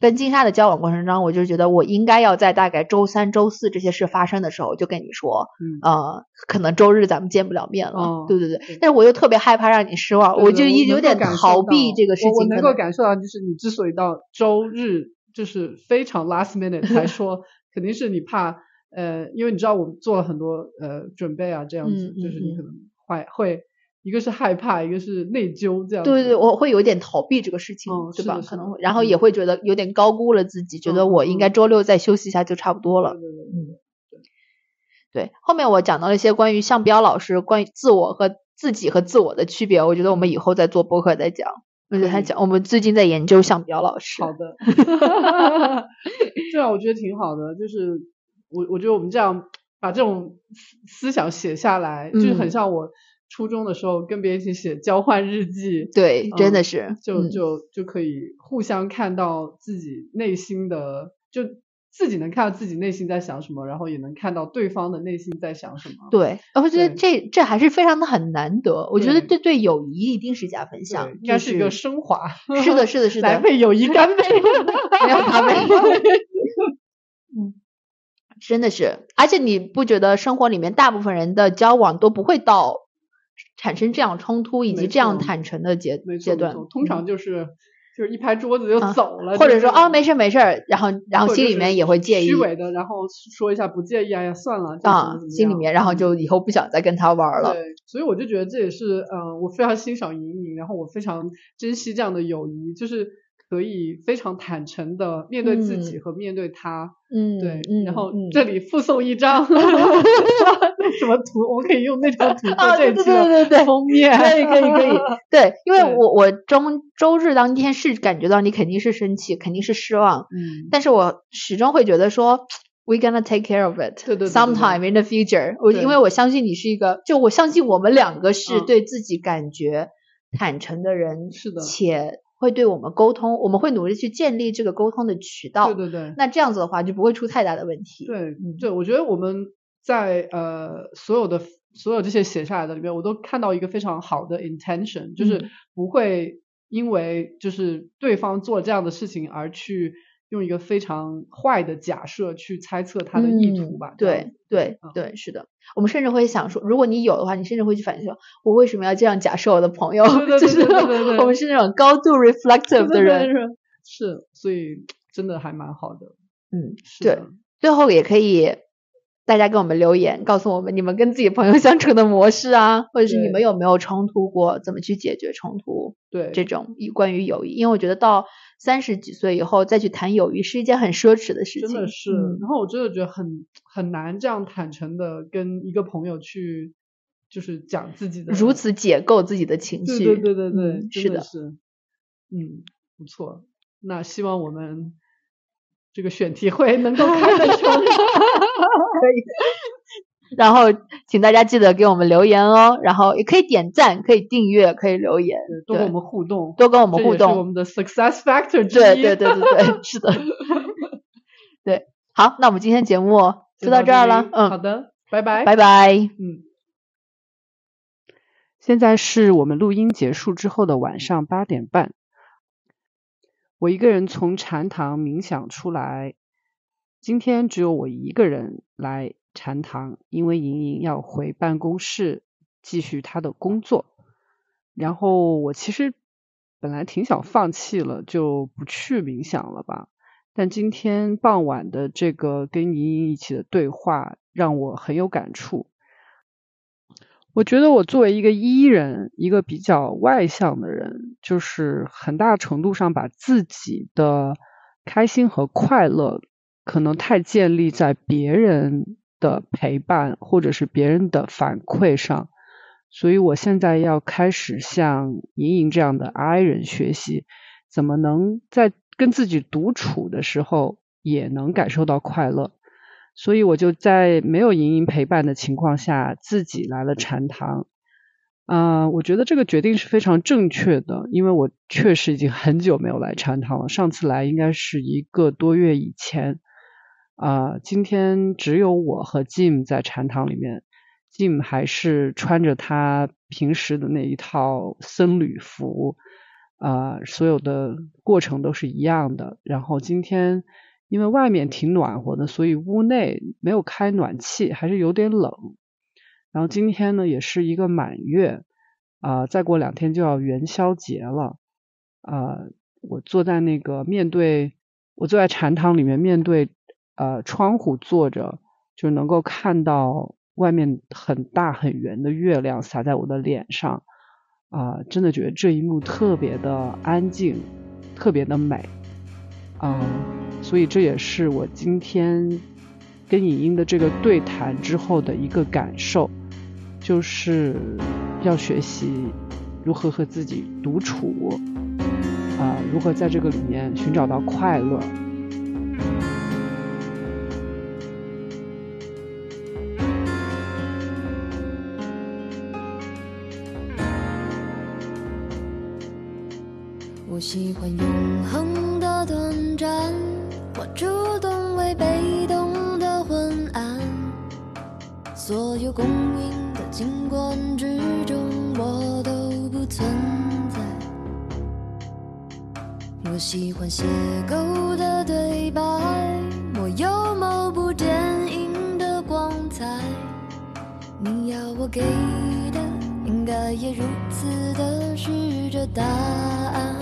跟金莎的交往过程中，我就觉得我应该要在大概周三、周四这些事发生的时候就跟你说，呃，可能周日咱们见不了面了。对对对，但是我又特别害怕让你失望，我就一有点逃避这个事情。我能够感受到，就是你之所以到周日就是非常 last minute 才 <laughs> 说，肯定是你怕，呃，因为你知道我们做了很多呃准备啊，这样子，就是你可能会会。一个是害怕，一个是内疚，这样对对，我会有点逃避这个事情，对吧？可能会，然后也会觉得有点高估了自己，觉得我应该周六再休息一下就差不多了。嗯，对。后面我讲到了一些关于向彪老师关于自我和自己和自我的区别，我觉得我们以后再做播客再讲。我觉得他讲，我们最近在研究向彪老师。好的。<laughs> 对啊，我觉得挺好的，就是我我觉得我们这样把这种思想写下来，就是很像我。初中的时候跟别人一起写交换日记，对，真的是，就就就可以互相看到自己内心的，就自己能看到自己内心在想什么，然后也能看到对方的内心在想什么。对，我觉得这这还是非常的很难得，我觉得这对友谊一定是加分项，应该是一个升华。是的，是的，<laughs> 是的。来为友谊干杯！没有咖啡。嗯，真的是，而且你不觉得生活里面大部分人的交往都不会到。产生这样冲突以及这样坦诚的阶阶段，通常就是就是一拍桌子就走了，或者说啊没事没事，然后然后心里面也会介意，虚伪的，然后说一下不介意哎呀算了啊，心里面然后就以后不想再跟他玩了。对，所以我就觉得这也是嗯，我非常欣赏莹莹，然后我非常珍惜这样的友谊，就是。可以非常坦诚的面对自己和面对他，嗯，对，然后这里附送一张 <laughs> 那什么图，我可以用那张图做这期的封面，可以可以可 <laughs> 以，对，因为我我中周日当天是感觉到你肯定是生气，肯定是失望，嗯，但是我始终会觉得说，we gonna take care of it，对对，sometime in the future，我因为我相信你是一个，就我相信我们两个是对自己感觉坦诚的人，是的，且。会对我们沟通，我们会努力去建立这个沟通的渠道。对对对。那这样子的话就不会出太大的问题。对，对，我觉得我们在呃所有的所有这些写下来的里面，我都看到一个非常好的 intention，就是不会因为就是对方做这样的事情而去用一个非常坏的假设去猜测他的意图吧。对对对，是的。我们甚至会想说，如果你有的话，你甚至会去反思，我为什么要这样假设我的朋友？<laughs> 就是我们是那种高度 reflective 的人。是，所以真的还蛮好的。嗯，对。最后也可以。大家给我们留言，告诉我们你们跟自己朋友 <laughs> 相处的模式啊，或者是你们有没有冲突过，怎么去解决冲突？对，这种关于友谊，因为我觉得到三十几岁以后再去谈友谊是一件很奢侈的事情。真的是，然后我真的觉得很很难这样坦诚的跟一个朋友去，就是讲自己的，如此解构自己的情绪。对对对对对，是的，是，嗯，不错。那希望我们。这个选题会能够开得成，<laughs> 可以。然后请大家记得给我们留言哦，然后也可以点赞，可以订阅，可以留言，多跟我们互动，多跟我们互动。我们的 success factor 之一。对对对对对，<laughs> 是的。对，好，那我们今天节目就到这儿了。嗯，好的，拜拜，拜拜。嗯。现在是我们录音结束之后的晚上八点半。我一个人从禅堂冥想出来，今天只有我一个人来禅堂，因为莹莹要回办公室继续她的工作。然后我其实本来挺想放弃了，就不去冥想了吧。但今天傍晚的这个跟莹莹一起的对话，让我很有感触。我觉得我作为一个 E 人，一个比较外向的人，就是很大程度上把自己的开心和快乐，可能太建立在别人的陪伴或者是别人的反馈上，所以我现在要开始向莹莹这样的 I 人学习，怎么能在跟自己独处的时候也能感受到快乐。所以我就在没有莹莹陪伴的情况下，自己来了禅堂。嗯，我觉得这个决定是非常正确的，因为我确实已经很久没有来禅堂了。上次来应该是一个多月以前。啊，今天只有我和 Jim 在禅堂里面，Jim 还是穿着他平时的那一套僧侣服，啊，所有的过程都是一样的。然后今天。因为外面挺暖和的，所以屋内没有开暖气，还是有点冷。然后今天呢，也是一个满月啊，再过两天就要元宵节了啊。我坐在那个面对，我坐在禅堂里面，面对呃窗户坐着，就能够看到外面很大很圆的月亮洒在我的脸上啊，真的觉得这一幕特别的安静，特别的美啊。所以这也是我今天跟影音的这个对谈之后的一个感受，就是要学习如何和自己独处，啊，如何在这个里面寻找到快乐。我喜欢永恒有公允的景观之中，我都不存在。我喜欢邂逅的对白，我有某部电影的光彩。你要我给的，应该也如此的是这答案。